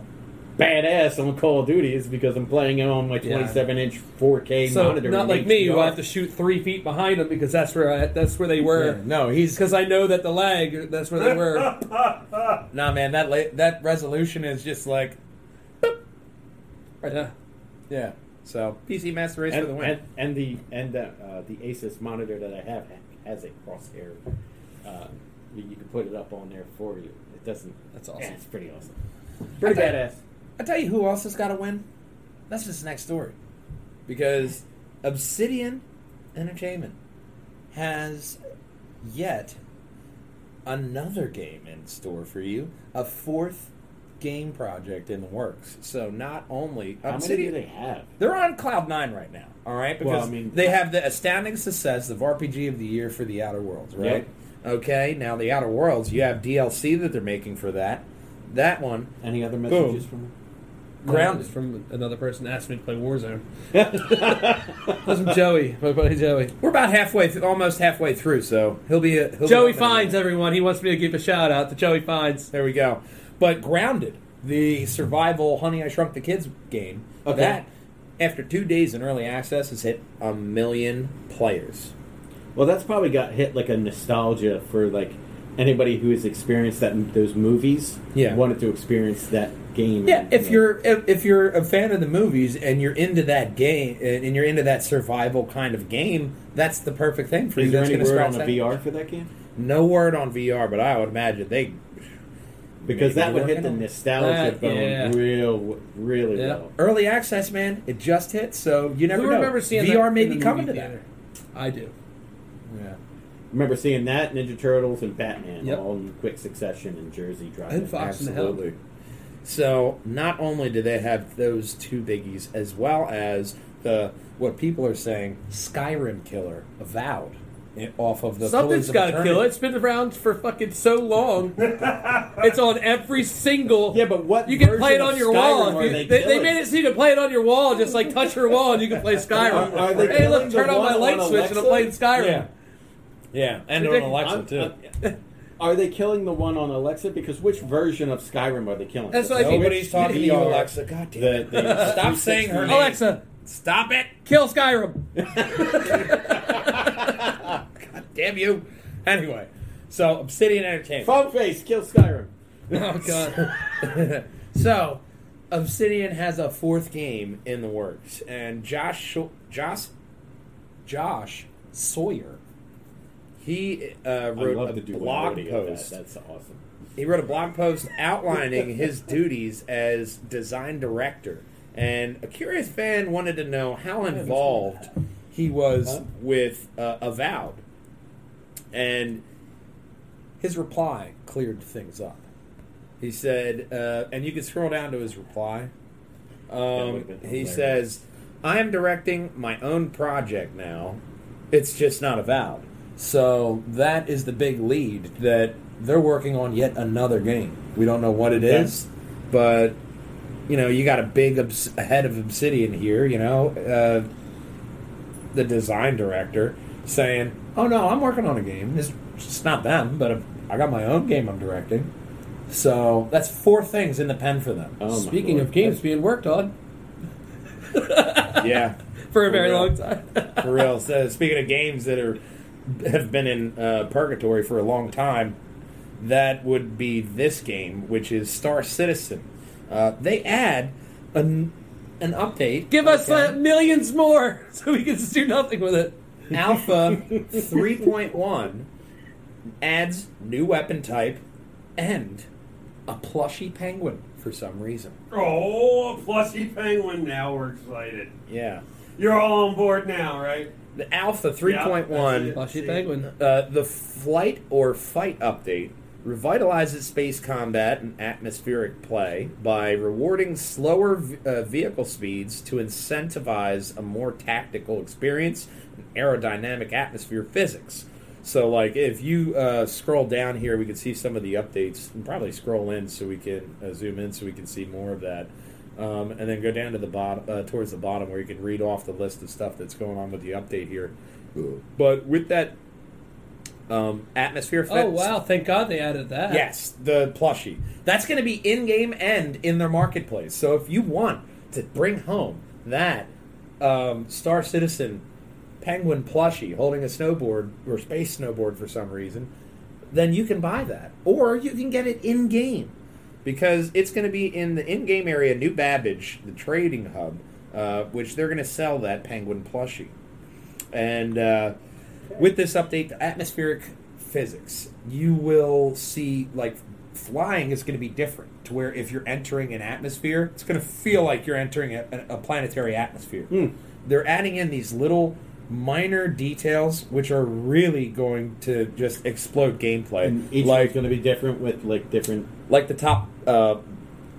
badass on Call of Duty is because I'm playing it on my Yeah. 27 inch 4K so monitor. not in like me, who I have to shoot three feet behind them because that's where I, that's where they were. Yeah, No, he's Because I know that the lag, that's where they were. nah, man. That la- that resolution is just like, yeah. yeah. So PC Master Race for the and, win. and, and the and the, uh, the Asus monitor that I have has a crosshair. Uh, you, you can put it up on there for you. It doesn't. That's awesome. Yeah, it's pretty awesome. Pretty I thought- badass. I tell you who else has got to win. That's just the next story, because Obsidian Entertainment has yet another game in store for you, a fourth game project in the works. So not only How many do they have? They're on cloud nine right now. All right, because Well, I mean- they have the astounding success of RPG of the year for the Outer Worlds. Right. Okay. Now the Outer Worlds, you have DLC that they're making for that. That one, Any other messages from? Grounded. It's from another person asked me to play Warzone. That's from Joey, my buddy Joey. we're about halfway, th- almost halfway through. So he'll be. A, he'll Joey be Fines, everyone. He wants me to give a shout out to Joey Fines. There we go. But Grounded the survival Honey I Shrunk the Kids game. Okay. That after two days in early access has hit a million players. Well, that's probably got hit like a nostalgia for like anybody who has experienced that those movies. Yeah. wanted to experience that game. Yeah, if You know. you're if, if you're a fan of the movies and you're into that game and you're into that survival kind of game, that's the perfect thing for you. Is there That's any gonna word scratch on that- the VR for that game? No word on VR, but I would imagine they Because Maybe that would hit the nostalgia That- bone yeah. real, really Yeah. well. early access, man. It just hit, so you never Who know. remember seeing VR that may in be coming to movie that. I do. Yeah. Remember seeing that Ninja Turtles and Batman Yep. all in quick succession in Jersey Drive. And Fox and the Hound. Absolutely. So not only do they have those two biggies, as well as the what people are saying Skyrim killer avowed eh, off of the Something's got got to kill it. It's been around for fucking so long. it's on every single. Yeah, but what You can play it on your Skyrim wall. are If they They, they made it so you can play it on your wall. Just like touch your wall and you can play Skyrim. Are- are hey, look, turn on my light on switch and I'm Alexa? playing Skyrim. Yeah. Yeah, and on Ridiculous. Alexa I'm- too. I'm- are they killing the one on Alexa? Because which version of Skyrim are they killing? That's what I think. Nobody's talking to you, VR, Alexa. God damn it. the Stop saying her name. Alexa, Stop it! kill Skyrim. God damn you! Anyway, so Obsidian Entertainment. Phone face, kill Skyrim. Oh god. so, Obsidian has a fourth game in the works, and Josh Josh Josh Sawyer. He uh, wrote a blog post. That. That's awesome. He wrote a blog post outlining his duties as design director, and a curious fan wanted to know how involved he was Huh? with uh, Avowed, and his reply cleared things up. He said, uh, and you can scroll down to his reply. Um, he says, "I am directing my own project now. It's just not Avowed." So that is the big lead that they're working on yet another game. We don't know what it is, is, but you know, you got a big obs- head of Obsidian here. You know, uh, the design director saying, "Oh no, I'm working on a game. It's not them, but I got my own game I'm directing." So that's four things in the pen for them. Oh, Speaking of games being worked on yeah, for a very real. long time. for real. So speaking of games that are have been in uh, purgatory for a long time, that would be this game, which is Star Citizen. Uh, they add an an update. Give us okay? uh, millions more so we can just do nothing with it. Alpha 3.1 adds new weapon type and a plushy penguin for some reason. Oh, a plushy penguin. Now we're excited. Yeah. You're all on board now, right? The Alpha 3.1 that's it. Plushy penguin. Uh, the flight or fight update revitalizes space combat and atmospheric play by rewarding slower v- uh, vehicle speeds to incentivize a more tactical experience and aerodynamic atmosphere physics. So, like, if you uh, scroll down here, we can see some of the updates, and probably scroll in so we can uh, zoom in so we can see more of that. Um, and then go down to the bottom, uh, towards the bottom, where you can read off the list of stuff that's going on with the update here. But with that um, atmosphere, Oh wow! Thank God they added that. Yes, the plushie. That's going to be in game and in their marketplace. So if you want to bring home that um, Star Citizen penguin plushie holding a snowboard or space snowboard for some reason, then you can buy that. Or you can get it in game because it's going to be in the in game area, New Babbage, the trading hub, uh, which they're going to sell that penguin plushie. And uh, with this update, the atmospheric physics, you will see like flying is going to be different. To where if you're entering an atmosphere, it's going to feel like you're entering a, a planetary atmosphere. They're adding in these little minor details, which are really going to just explode gameplay. And each like one's going to be different with like different. like the top uh,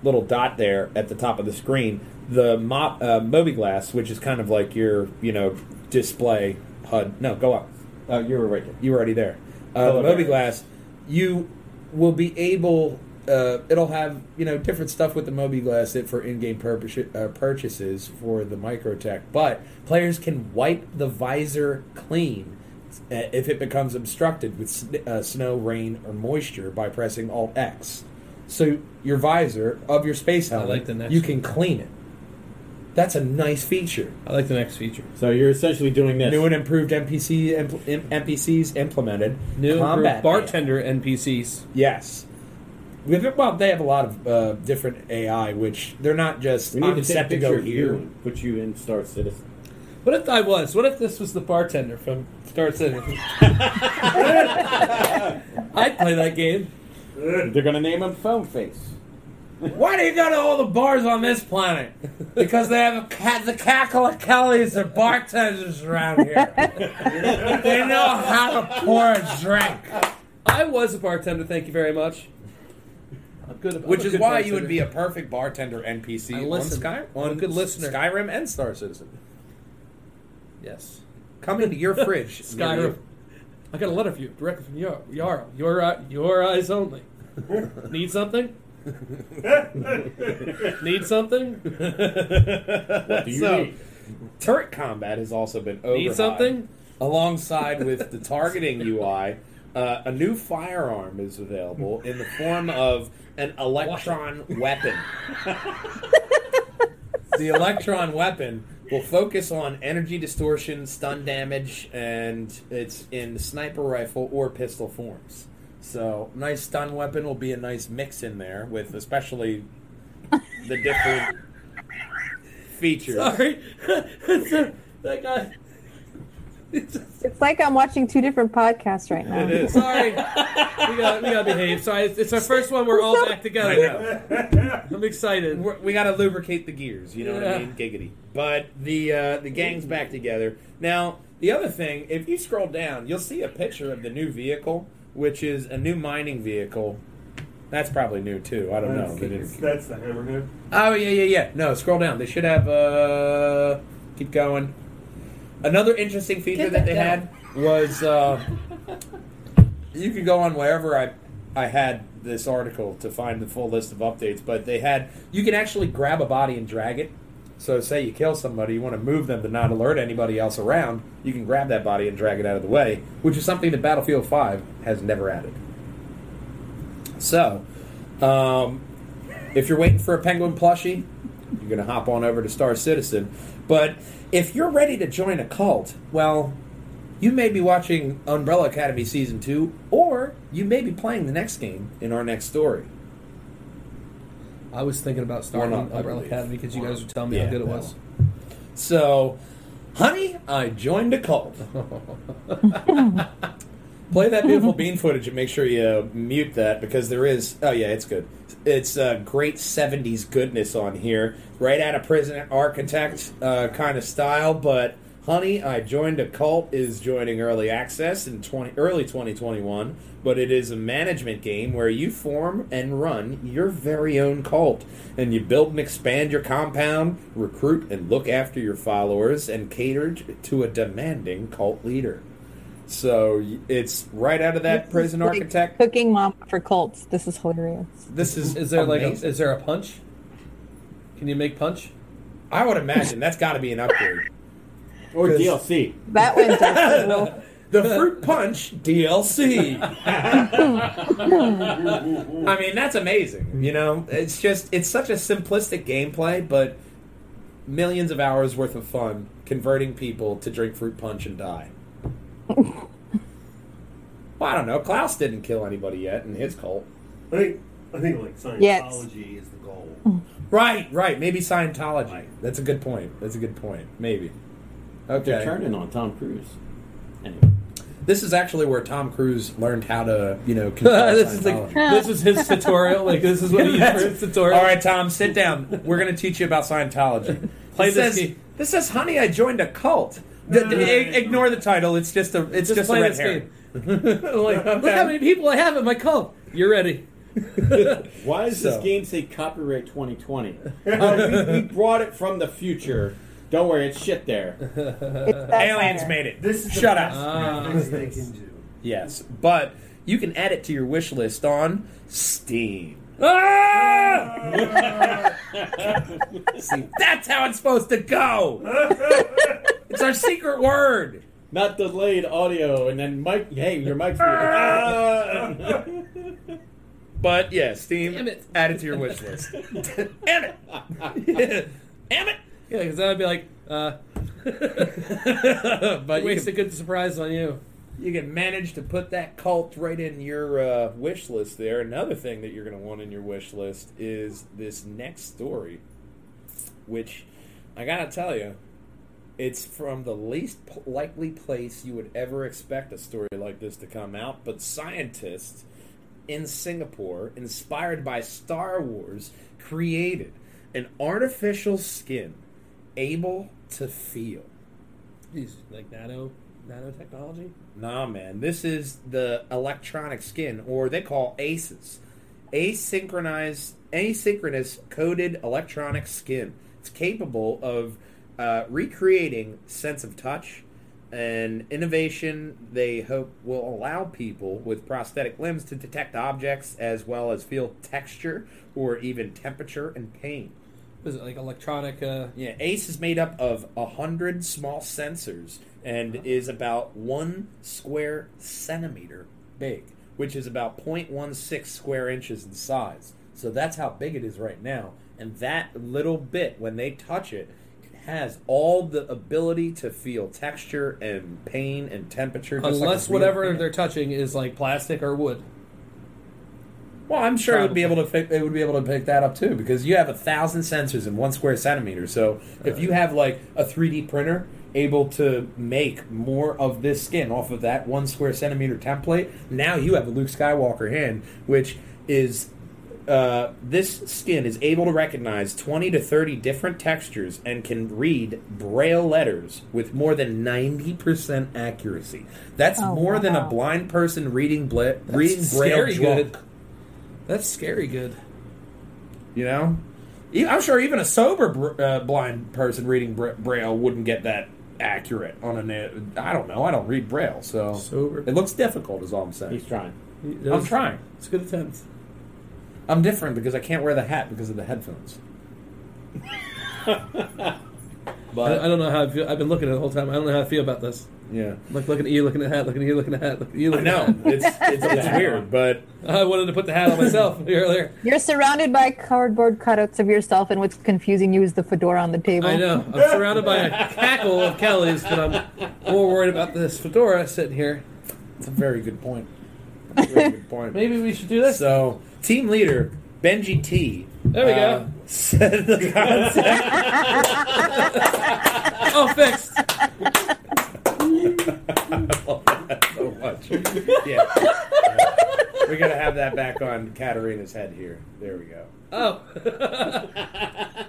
little dot there at the top of the screen, the mo- uh, mobiGlas, which is kind of like your you know display HUD. No, go up. Oh, you were right there. You were already there. Uh, the okay. mobiGlas, you will be able. Uh, it'll have you know different stuff with the mobiGlas it for in-game purpose, uh, purchases for the Microtech, but players can wipe the visor clean uh, if it becomes obstructed with sn- uh, snow, rain, or moisture by pressing Alt X. so your visor of your space helmet, like the next you one. can clean it. That's a nice feature. I like the next feature. So you're essentially doing this. New and improved NPC impl- im- NPCs implemented. New Combat improved bartender NPCs. Yes. We have- Well, they have a lot of uh, different AI, which they're not just we need I'm to take a set to picture go of here. and put you in Star Citizen. What if I was? What if this was the bartender from Star Citizen? I'd play that game. They're gonna name him Phone Face. Why do you go to all the bars on this planet? Because they have a ca- the cackle of Kellys and bartenders around here. they know how to pour a drink. I was a bartender. Thank you very much. I'm good. I'm Which is good why you would be a perfect bartender NPC I on listen. Sky I'm a on good listener. Skyrim and Star Citizen. yes. Come into your fridge, Skyrim. I got a letter for you directly from Yar- Yara. Your eye- your eyes only. Need something? Need something? What do you So, need? turret combat has also been over. Need something? Alongside with the targeting UI, uh, a new firearm is available in the form of an electron weapon. the electron weapon will focus on energy distortion, stun damage, and it's in sniper rifle or pistol forms. So, nice stun weapon will be a nice mix in there with especially the different features. Sorry. that guy. It's like I'm watching two different podcasts right now. It is. Sorry. we got we got to behave. Sorry, it's, it's our first one. We're all back I together. know. I'm excited. We're, we got to lubricate the gears. You know what I Yeah. mean? Giggity. But the uh, the gang's back together now. The other thing, if you scroll down, you'll see a picture of the new vehicle, which is a new mining vehicle. That's probably new too. I don't know. That's, But it's- that's the hammerhead. Oh yeah, yeah, yeah. No, scroll down. They should have. uh Keep going. Another interesting feature that they had was uh you can go on wherever I I had this article to find the full list of updates, but they had you can actually grab a body and drag it. So say you kill somebody, you want to move them to not alert anybody else around, you can grab that body and drag it out of the way, which is something that Battlefield 5 has never added. So, um, if you're waiting for a penguin plushie, you're going to hop on over to Star Citizen. But if you're ready to join a cult, well, you may be watching Umbrella Academy Season 2, or you may be playing the next game in our next story. I was thinking about starting One up, I Umbrella. Academy because you guys were telling me Yeah, how good it that was. So, honey, I joined a cult. Play that beautiful bean footage and make sure you uh, mute that because there is. Oh yeah, it's good. It's uh, great '70s goodness on here, right out of Prison Architect uh, kind of style. But honey, I joined a cult is joining early access in 20, early 2021. But it is a management game where you form and run your very own cult, and you build and expand your compound, recruit and look after your followers, and cater to a demanding cult leader. So it's right out of that prison Like architect. Cooking mom for cults. This is hilarious. This is Is there like a, is there a punch? Can you make punch? I would imagine that's got to be an upgrade. or DLC. That one does. The fruit punch DLC. I mean, that's amazing. You know, it's just it's such a simplistic gameplay, but millions of hours worth of fun converting people to drink fruit punch and die. well, I don't know. Klaus didn't kill anybody yet in his cult. I think I think like Scientology Yes. is the goal. Right, right. Maybe Scientology. That's a good point. That's a good point. Maybe. They're Okay. turning on Tom Cruise. Anyway. This is actually where Tom Cruise learned how to, you know, this is like this is his tutorial. Like this is what he used for his tutorial. All right, Tom, sit down. We're going to teach you about Scientology. Play this this says, game. This says, "Honey, I joined a cult." D- d- i- ignore the title. It's just a. It's Just just, play a red this herring. Like, Look how many people I have in my cult. You're ready. Why does So- this game say copyright 2020? Uh, we, we brought it from the future. Don't worry, it's shit there. It's Aliens fire. made it. This is Shut the up. best can do. Yes, but you can add it to your wish list on Steam. Ah! See, that's how it's supposed to go. It's our secret word. Not delayed audio, and then Mike. Hey, your mic's. But yeah, Steam, Damn it. add it to your wish list. Damn it! Damn it! Yeah, because then I'd be like, uh, But you waste a good surprise on you. you can manage to put that cult right in your uh, wish list there. Another thing that you're going to want in your wish list is this next story, which I got to tell you, it's from the least p- likely place you would ever expect a story like this to come out. But scientists in Singapore, inspired by Star Wars, created an artificial skin able to feel. These like nano nanotechnology. Nah, man. This is the electronic skin, or they call ACEs. Asynchronized, asynchronous coded electronic skin. It's capable of uh, recreating sense of touch and innovation. They hope will allow people with prosthetic limbs to detect objects as well as feel texture or even temperature and pain. Is it like electronic? Uh, Yeah, ACE is made up of a hundred small sensors and is about one square centimeter big, which is about 0.16 square inches in size. So that's how big it is right now. And that little bit, when they touch it has all the ability to feel texture and pain and temperature. just unless real whatever hand. they're touching is like plastic or wood. Well, I'm sure it would be able to pick, it would be able to pick that up too because you have a thousand sensors in one square centimeter. So if uh. you have like a 3D printer able to make more of this skin off of that one square centimeter template, now you have a Luke Skywalker hand, which is uh, this skin is able to recognize 20 to 30 different textures and can read braille letters with more than 90% accuracy. That's Oh, more than a blind person reading bla- reading That's braille scary drunk. good. That's scary good. You know, I'm sure even a sober br- uh, blind person reading bra- braille wouldn't get that accurate on a. na- I don't know. I don't read braille, so Sober. it looks difficult. Is all I'm saying. He's trying. I'm trying. It's a good attempt. I'm different because I can't wear the hat because of the headphones. I, but I don't know how I feel. I've been looking at it the whole time. I don't know how I feel about this. yeah, Like looking at you, looking at the hat, looking at you, looking at the hat, looking at you. I Looking at know hat. it's it's, it's weird, but I wanted to put the hat on myself earlier. You're surrounded by cardboard cutouts of yourself, and what's confusing you is the fedora on the table. I know. I'm surrounded by a cackle of Kellys, but I'm more worried about this fedora sitting here. it's a very good point. Very good point. Maybe we should do this. So, team leader Benji T. There we uh, go. Said the concept. Oh, fixed. so much. Yeah. We're gonna have that back on Katarina's head here. There we go. Oh.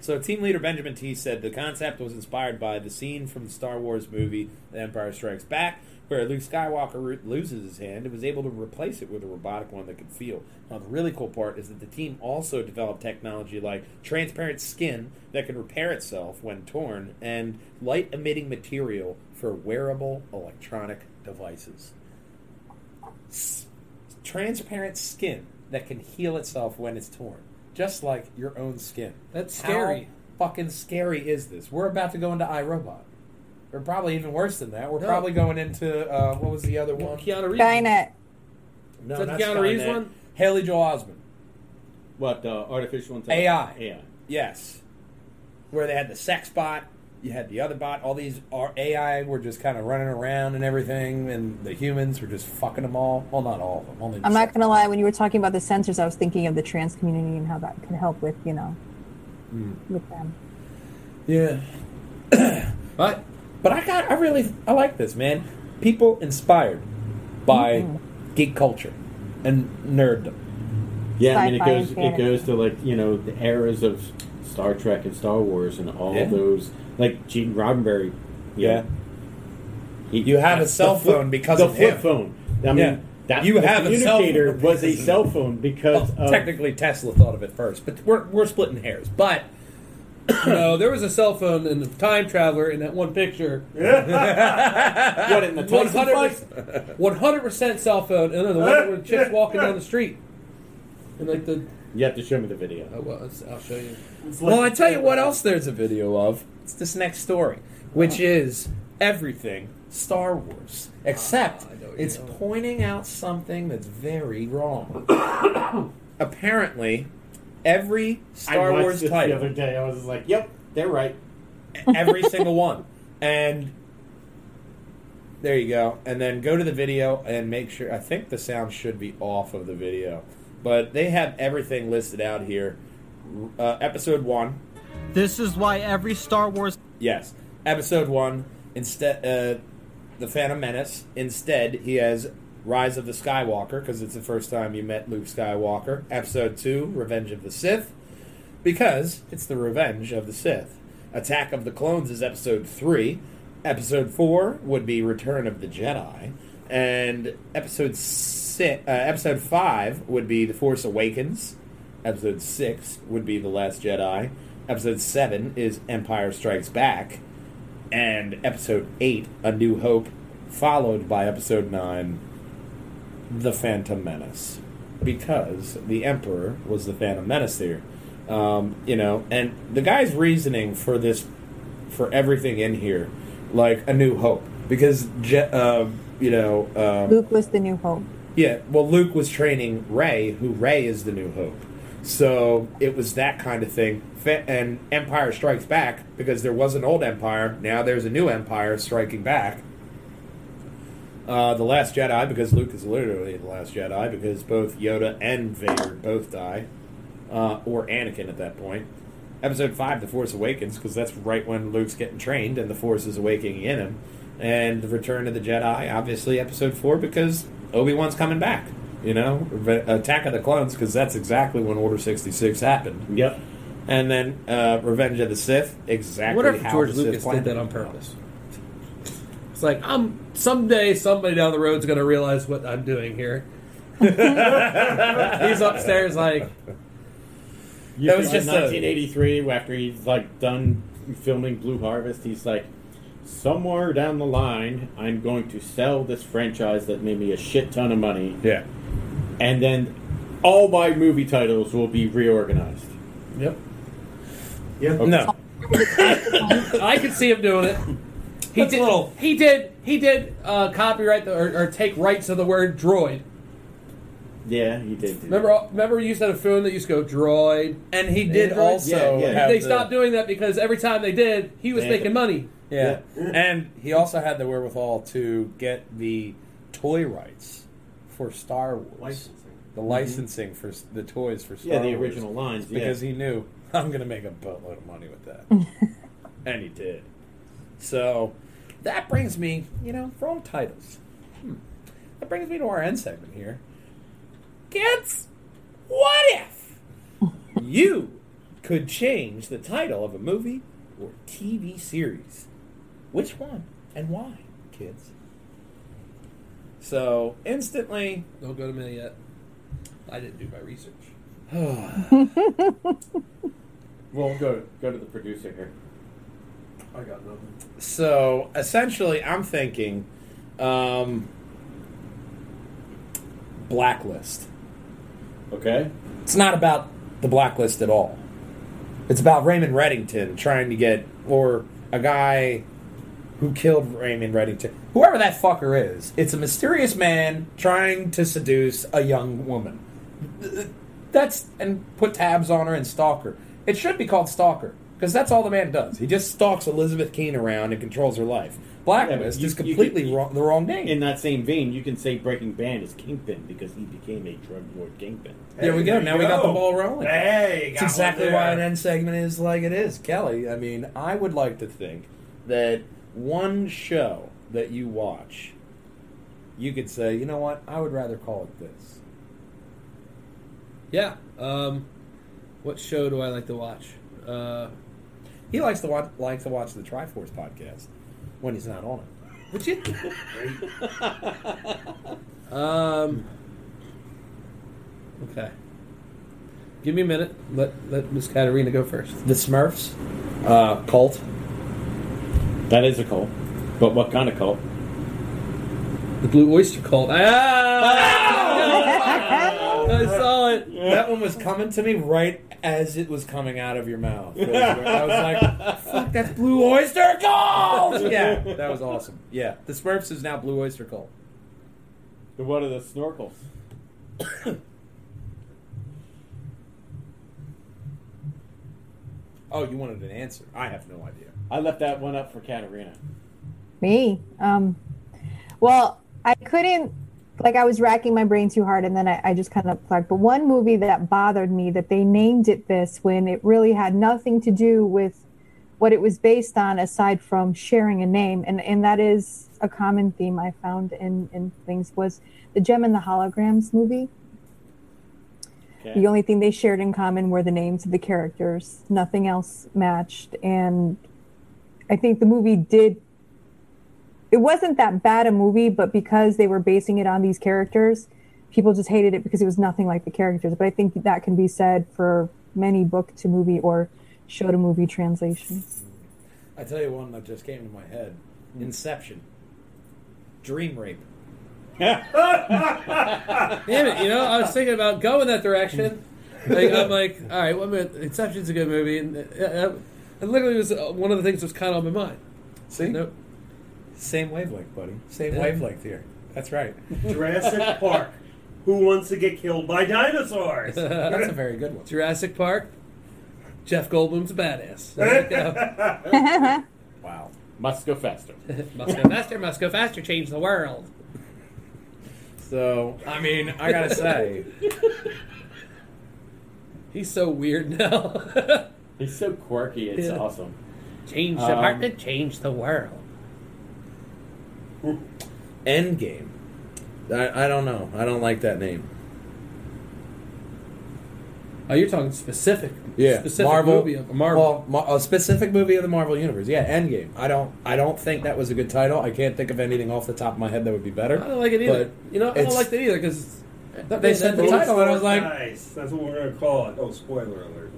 So, team leader Benjamin T said the concept was inspired by the scene from the Star Wars movie The Empire Strikes Back, where Luke Skywalker loses his hand and was able to replace it with a robotic one that could feel. Now, the really cool part is that the team also developed technology like transparent skin that can repair itself when torn and light emitting material for wearable electronic devices. S- transparent skin that can heal itself when it's torn, just like your own skin. That's scary. How fucking scary is this? We're about to go into iRobot. Or probably even worse than that. We're No. probably going into uh, what was the other one? Keanu Reeves. Skynet. No, Is that the not Keanu Reeves one? Haley Joel Osment. What uh, artificial intelligence? AI. Yeah. Yes. Where they had the sex bot, you had the other bot. All these are AI were just kind of running around and everything, and the humans were just fucking them all. Well, not all of them. Only the I'm not going to lie, when you were talking about the sensors, I was thinking of the trans community and how that can help with, you know, Hmm. with them. Yeah. But But I got, I really, I like this, man. People inspired by geek culture and nerddom. Yeah, I mean it goes it goes to like you know the eras of Star Trek and Star Wars and all Yeah. those like Gene Roddenberry. you Yeah. know, he- You have a that's cell the flip- phone because the of flip him. phone. I mean, Yeah. that You the have a cell communicator phone was a because cell phone because Well, of technically, Tesla thought of it first, but we're, we're splitting hairs. But no, there was a cell phone and a time traveler in that one picture. what in the One Tyson hundred, fight? one hundred percent cell phone, and then the one where the chick's walking down the street, and like the. You have to show me the video. Oh, well, it's- I'll show you. well, I tell you what else. There's a video of. It's this next story, which is everything Star Wars, except Ah, I know what it's you're doing. pointing out something that's very wrong. Apparently, every Star I watched Wars this title the other day. I was just like, "Yep, they're right." every single one. And there you go. And then go to the video and make sure. I think the sound should be off of the video, but they have everything listed out here. Uh, episode one, This is why every Star Wars yes. Episode one. Instead, uh, the Phantom Menace. Instead, he has Rise of the Skywalker because it's the first time you met Luke Skywalker. Episode two, Revenge of the Sith, because it's the Revenge of the Sith. Attack of the Clones is episode three. Episode four would be Return of the Jedi, and episode six, uh, episode five would be The Force Awakens. Episode six would be The Last Jedi. Episode seven is Empire Strikes Back, and episode eight, A New Hope, followed by episode nine, The Phantom Menace, because the Emperor was the Phantom Menace there. Um, you know, and the guy's reasoning for this, for everything in here, like A New Hope, because Je- uh, you know, uh, Luke was the new hope. yeah, well, Luke was training Rey, who Rey is the New Hope. So it was that kind of thing. And Empire Strikes Back, because there was an old Empire, now there's a new Empire striking back. Uh, the Last Jedi, because Luke is literally the Last Jedi, because both Yoda and Vader both die. Uh, or Anakin at that point. Episode 5, The Force Awakens, because that's right when Luke's getting trained and the Force is awakening in him. And The Return of the Jedi, obviously, Episode 4, because Obi Wan's coming back. You know? Attack of the Clones, because that's exactly when Order 66 happened. Yep. And then uh, Revenge of the Sith, exactly What if how George Lucas did that on purpose? It's like I'm someday somebody down the road's gonna realize what I'm doing here. He's upstairs like You That was just in a- 1983 after he's like done filming Blue Harvest. He's like, somewhere down the line, I'm going to sell this franchise that made me a shit ton of money, Yeah. and then all my movie titles will be reorganized. Yep. Yep. No. I could see him doing it. He did. little- He did. He did uh, copyright the, or, or take rights of the word droid. Yeah, he did. Do Remember? all- Remember, you used to have a phone that used to go droid. And he did Android? also Yeah, yeah. have They the- stopped doing that because every time they did, he was Yeah. making money. Yeah. and he also had the wherewithal to get the toy rights for Star Wars. Licensing. The licensing for the toys for Star Yeah, the Wars. original lines. Yeah. Because he knew, I'm going to make a boatload of money with that. and he did. So that brings me, you know, wrong titles. Hmm. That brings me to our end segment here. Kids, what if you could change the title of a movie or TV series? Which one and why, kids? So instantly, Don't go to me yet. I didn't do my research. Well, go go to the producer here. I got nothing. So essentially, I'm thinking um, Blacklist. Okay. It's not about the Blacklist at all. It's about Raymond Reddington trying to get, or a guy who killed Raymond Reddington. Whoever that fucker is, it's a mysterious man trying to seduce a young woman. That's and put tabs on her and stalk her. It should be called Stalker because that's all the man does. He just stalks Elizabeth Keen around and controls her life. Blacklist you- is you completely wrong, the wrong name. In that same vein, you can say Breaking Bad is Kingpin because he became a drug lord Kingpin. there we go. there Now you we got the ball rolling. Hey, It's exactly one why an end segment is like it is, Kelly. I mean, I would like to think that one show that you watch, you could say, you know what, I would rather call it this. Yeah. Um, what show do I like to watch? Uh, He likes to watch, likes to watch the Try-Force podcast when he's not on it. would you? um. Okay. Give me a minute. Let let Miss Katarina go first. The Smurfs, uh, cult. That is a cult. But what kind of cult? The Blue Oyster Cult. Ah! I saw it. that one was coming to me right as it was coming out of your mouth. It was- I was like, "Fuck, that's Blue Oyster Cult!" Yeah, that was awesome. Yeah, the Smurfs is now Blue Oyster Cult. What are the snorkels? Oh, you wanted an answer? I have no idea. I left that one up for Katarina. Me? Um, well, I couldn't, like, I was racking my brain too hard and then I, I just kind of plugged. But one movie that bothered me that they named it this when it really had nothing to do with what it was based on aside from sharing a name. And, and that is a common theme I found in, in things was the Jem and the Holograms movie. Okay. The only thing they shared in common were the names of the characters. Nothing else matched. And I think the movie did. It wasn't that bad a movie, but because they were basing it on these characters, people just hated it because it was nothing like the characters. But I think that can be said for many book to movie or show to movie translations. I tell you one that just came to my head: Inception, Dream Rape. Damn it! You know, I was thinking about going that direction. Like, I'm like, all right, one minute. Inception's a good movie, and uh, uh, it literally was uh, one of the things that was kind of on my mind. See, Nope. Same wavelength, buddy. Same Yeah. wavelength here. That's right. Jurassic Park. Who wants to get killed by dinosaurs? That's a very good one. Jurassic Park. Jeff Goldblum's a badass. There you go. Wow. Must go faster. must go faster, must go faster, change the world. So, I mean, I gotta say, He's so weird now. He's so quirky. It's Yeah. awesome. change the Um, apartment, change the world. Endgame. I, I don't know. I don't like that name. Oh, you're talking specific. Yeah, specific Marvel. movie of Marvel. Well, Ma- a specific movie of the Marvel universe. Yeah, Endgame. I don't. I don't think that was a good title. I can't think of anything off the top of my head that would be better. I don't like it either. But You know, I don't like that either because They said the title, and I was like, Nice. That's what we're gonna call it. Oh, spoiler alert.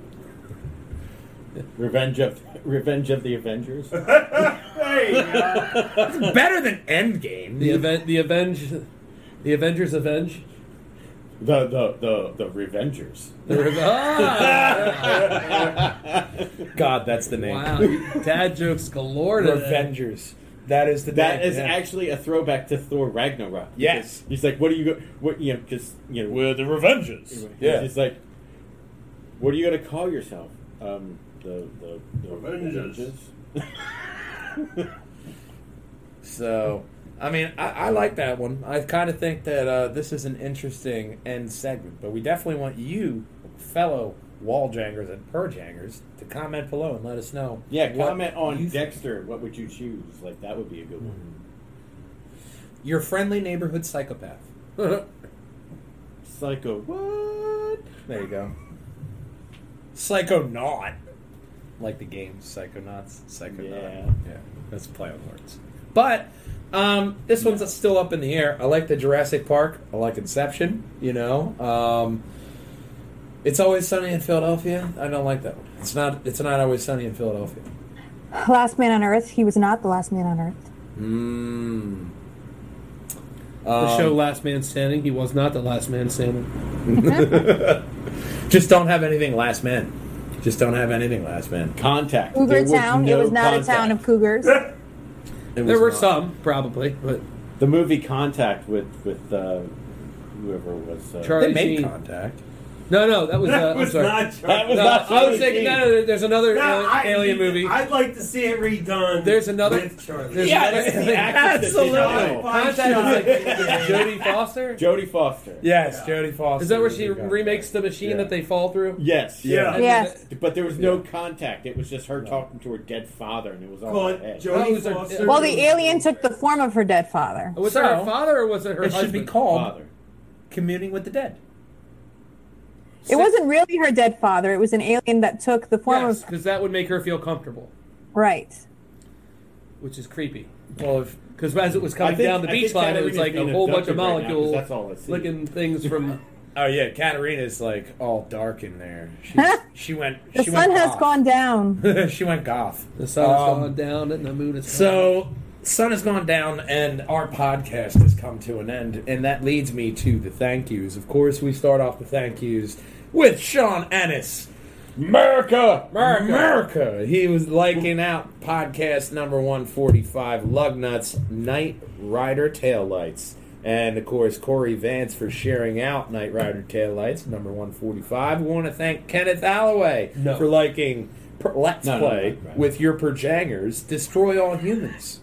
Revenge of Revenge of the Avengers. There you go. better than Endgame. the event, the Avenge, the Avengers Avenge. the the the the Revengers. The Rev- ah! God, that's the name. wow, dad jokes galore. today. Revengers. That is the That name, is yeah. actually a throwback to Thor Ragnarok. Yes. He's like, what are you go? What you know? Because you know, We're the Revengers. yeah. He's like, what are you going to call yourself? Um, the the, the. Revengers? So, I mean, I, I like that one. I kind of think that uh, this is an interesting end segment, but we definitely want you, fellow walljangers and perjangers, to comment below and let us know. Yeah, comment on you think. Dexter. What would you choose? Like that would be a good one. Your friendly neighborhood psychopath. Psycho. What? There you go. Psychonaut. Like the game Psychonauts. Psychonaut. Yeah. Yeah. That's a play on words. But um, this one's still up in the air. I like the Jurassic Park. I like Inception, you know. Um, it's always sunny in Philadelphia. I don't like that one. It's not it's not always sunny in Philadelphia. Last Man on Earth. He was not the last man on Earth. Mm. the Um, show Last Man Standing. He was not the last man standing. Just don't have anything last man. Just don't have anything last man. Contact. Cougar There was Town. no it was not contact. a town of cougars. It There was were not. some, probably, but The movie Contact with with uh, whoever was. Uh, Charlie They made Sheen. contact. No, no, that was. Uh, That I'm was sorry. not That was no, not I Charlie was thinking. Sheen. No, no, there's another No, uh, I- alien movie. I'd like to see it redone. There's another- with Charlie. there's Yeah, another- it's the actress that did Absolutely. it. Contact is like Jodie Foster. Jodie Foster. Yes, Jodie Foster. Is that where she in contact. remakes the machine Yeah. that they fall through? Yes. Yeah. And Yes. then- But there was no contact. It was just her talking to her dead father, and it was all Call in it head. Oh, Jodie was there- Foster. Well, the alien took the form of her dead father. Was So, it her father or was it her It should husband? be called Father. communing with the dead. It wasn't really her dead father. It was an alien that took the form Yes, of because that would make her feel comfortable, right. which is creepy. Well, if Because as it was I coming think- down the I beach think line, it was Katarina's like a being whole bunch of abducted right now, 'cause molecules that's all I see. licking things from. oh yeah, Katarina's like all dark in there. She's, she went. The she sun went has goth. gone down. she went goth. The sun has Um, gone down and the moon is So, sun has gone down, and our podcast has come to an end, and that leads me to the thank yous. Of course, we start off the thank yous with Sean Ennis. America, America. America. He was liking out podcast number one forty five, Lugnuts Knight Rider Taillights, and of course Corey Vance for sharing out Knight Rider Taillights number one forty five. We want to thank Kenneth Alloway No. for liking per- Let's No, no, Play right, right. with your Perjangers, Destroy All Humans.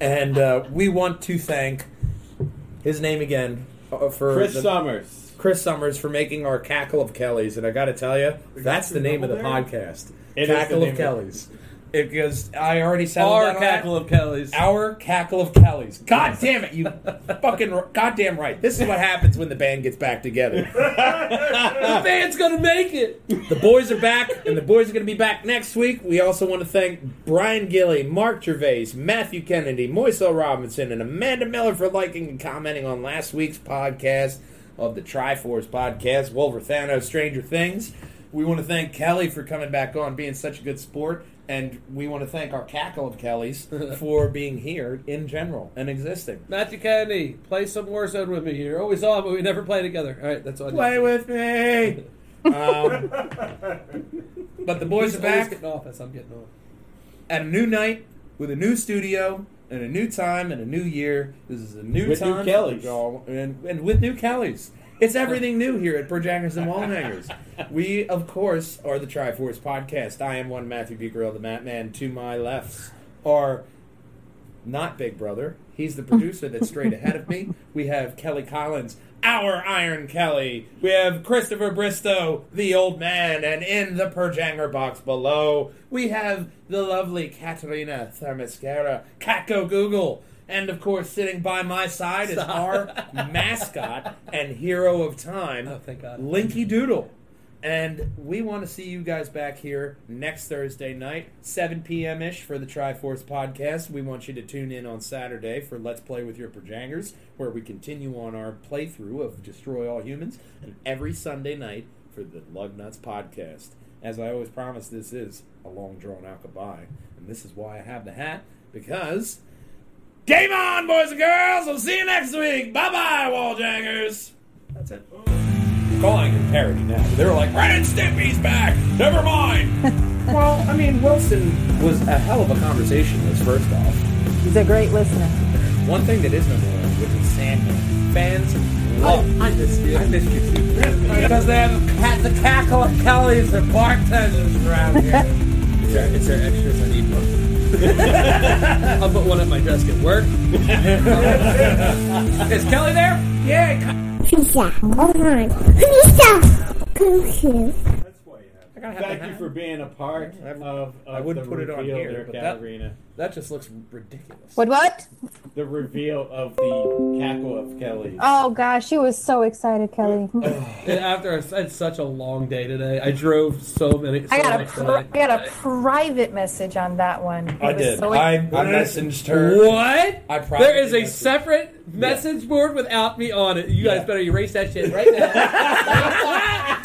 And uh, we want to thank his name again uh, for Chris the- Summers. Chris Summers for making our Cackle of Kellys, and I got to tell you, that's the name of the double podcast. It the Cackle name of of. Kellys. It, because I already settled Our that. cackle of Kelly's. Our cackle of Kellys. God damn it, you fucking goddamn right. This is what happens when the band gets back together. the band's gonna make it. The boys are back, and the boys are going to be back next week. We also want to thank Brian Gilly, Mark Gervais, Matthew Kennedy, Moisel Robinson, and Amanda Miller for liking and commenting on last week's podcast of the Try-Force podcast, Wolverthano, Stranger Things. We want to thank Kelly for coming back on, being such a good sport. And we want to thank our cackle of Kellys for being here in general and existing. Matthew Kennedy, play some Warzone with me. You're always on, but we never play together. All right, that's all. I Play with me. Um, but the boys He's are always back. getting off as I'm getting off. at a new night with a new studio and a new time and a new year. This is a new With new time Kellys. for y'all, and, and with new Kellys. It's everything new here at Perjangers and Walljangers. We, of course, are the Try-Force Podcast. I am one Matthew Bucarell, the Mattman. To my lefts are not Big Brother. He's the producer that's straight ahead of me. We have Kelly Collins, our Iron Kelly. We have Christopher Bristow, the old man, and in the Perjanger box below, we have the lovely Katerina Thermascara, Cat Go Google. And of course, sitting by my side is our mascot and hero of time, Oh, thank God. Linky Doodle. And we want to see you guys back here next Thursday night, 7 p.m. ish for the Try-Force podcast. We want you to tune in on Saturday for Let's Play with Your Perjangers, where we continue on our playthrough of Destroy All Humans, and every Sunday night for the Lugnuts podcast. As I always promise, this is a long drawn out goodbye. And this is why I have the hat, because. Game on, boys and girls! We'll see you next week! Bye bye, Walljangers! That's it calling it parody now. They were like, Ren and Stimpy's back! Never mind! well, I mean, Wilson was a hell of a conversationalist, first off. He's a great listener. One thing that is number one, which is Sandman. Fans love I missed you. I missed you too. because they have cat, the cackle of Kelly's and bartenders around here. Is there, is there extras? I need one. I'll put one at my desk at work. is Kelly there? Yeah. Pizza. Hold on. Pizza. Come here. That's why you have. Gotta Thank you for being a part of, of I wouldn't the put it on reveal here, there, but that- Katarina. That just looks ridiculous. What? What? The reveal of the cackle of Kelly. Oh gosh, she was so excited, Kelly. And after I had such a long day today, I drove so many. So I got a much pri- I got a private message on that one. It I was did. so- I, I messaged her. What? I there is a messaged- separate message board without me on it. You guys better erase that shit right now.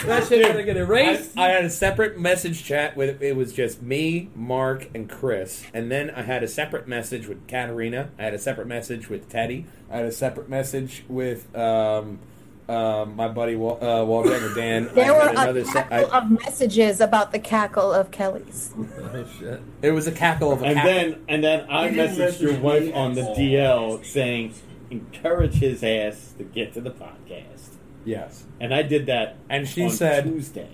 that shit better get I, erased. I had a separate message chat with it was just me, Mark, and Chris, and then I had a separate message with Katarina. I had a separate message with Teddy. I had a separate message with um, um, my buddy Wal- uh, Walljanger Dan. there I were had another a se- couple I- of messages about the cackle of Kelly's. oh shit! It was a cackle of a And cackle. then and then I You messaged your wife me. on the DL saying, encourage his ass to get to the podcast. yes, And I did that and she on said Tuesday.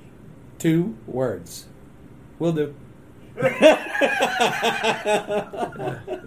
two words. Will do.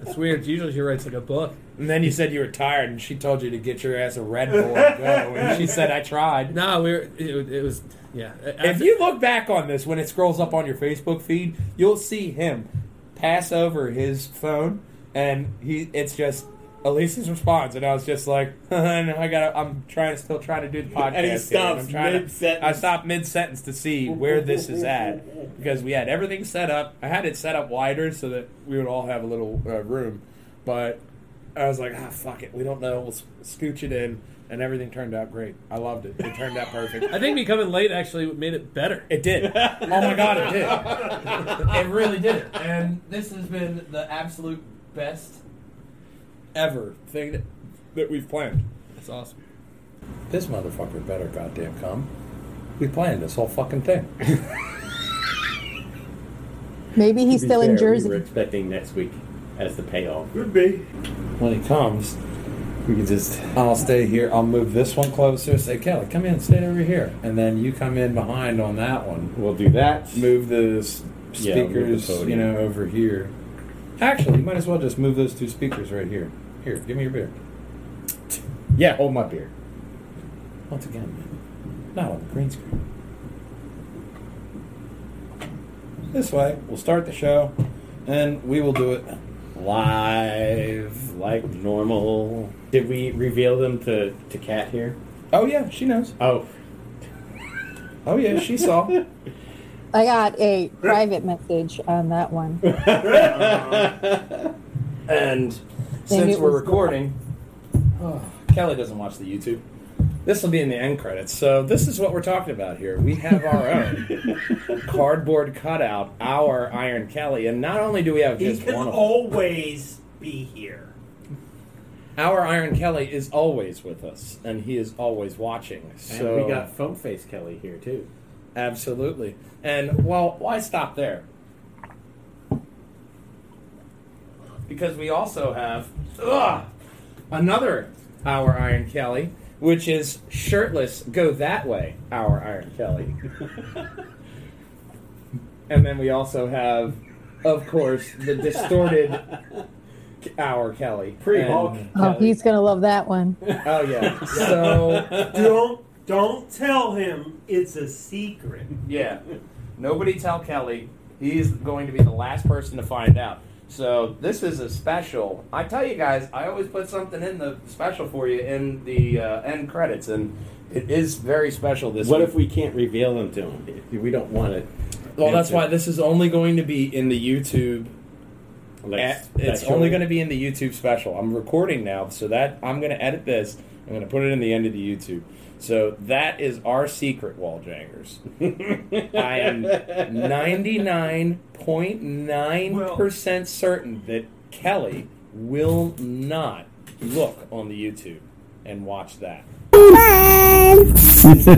It's weird. Usually she writes like a book. And then you said you were tired, and she told you to get your ass a Red Bull and go. And she said, "I tried." No, we were. It, it was yeah. If you look back on this when it scrolls up on your Facebook feed, you'll see him pass over his phone, and he it's just Elise's response, and I was just like, I got, I'm trying to still trying to do the podcast, And he here, stops I'm mid-sentence. I stopped mid sentence to see where this is at because we had everything set up. I had it set up wider so that we would all have a little uh, room, but I was like, ah, fuck it, we don't know. We'll scooch it in, and everything turned out great. I loved it. It turned out perfect. I think me coming late actually made it better. It did. Oh my god, it did. It really did. And this has been the absolute best ever thing that, that we've planned. That's awesome. This motherfucker better goddamn come. We planned this whole fucking thing. Maybe he's To be still in Jersey. We were expecting next week as the payoff. Could be. When he comes, We can just I'll stay here. I'll move this one closer. Say, Kelly, come in, stay over here, and then you come in behind on that one. we'll do that. Move the s- Yeah, move the speakers, podium. you know, over here. Actually, you might as well just move those two speakers right here. Here, give me your beer. Yeah, hold my beer. Once again, not on the green screen. This way, we'll start the show, and we will do it Live like normal. Did we reveal them to to Kat here? Oh yeah, she knows. Oh, Oh yeah, she saw. I got a private message on that one. and since we're recording, oh, Kelly doesn't watch the YouTube. This will be in the end credits. So this is what we're talking about here. We have our own cardboard cutout, our Iron Kelly, and not only do we have He just can one of always be here. our Iron Kelly is always with us, and he is always watching. and So we got foam face Kelly here too. Absolutely. And well, why stop there? Because we also have ugh, another Our Iron Kelly, which is shirtless, go that way, Our Iron Kelly. and then we also have, of course, the distorted Our Kelly. Pre-Hulk. Oh, he's gonna love that one. Oh, yeah. So, Don't don't tell him it's a secret. Yeah. Nobody tell Kelly. He's going to be the last person to find out. So this is a special. I tell you guys, I always put something in the special for you in the uh, end credits, and it is very special this What week. if we can't reveal them to him? If we don't want it. Well, that's why this is only going to be in the YouTube. Like, eh, it's only going to be in the YouTube special. I'm recording now, so that I'm going to edit this. I'm going to put it in the end of the YouTube. So that is our secret, wall jangers. I am 99.9% certain that Kelly will not look on the YouTube and watch that. Bye.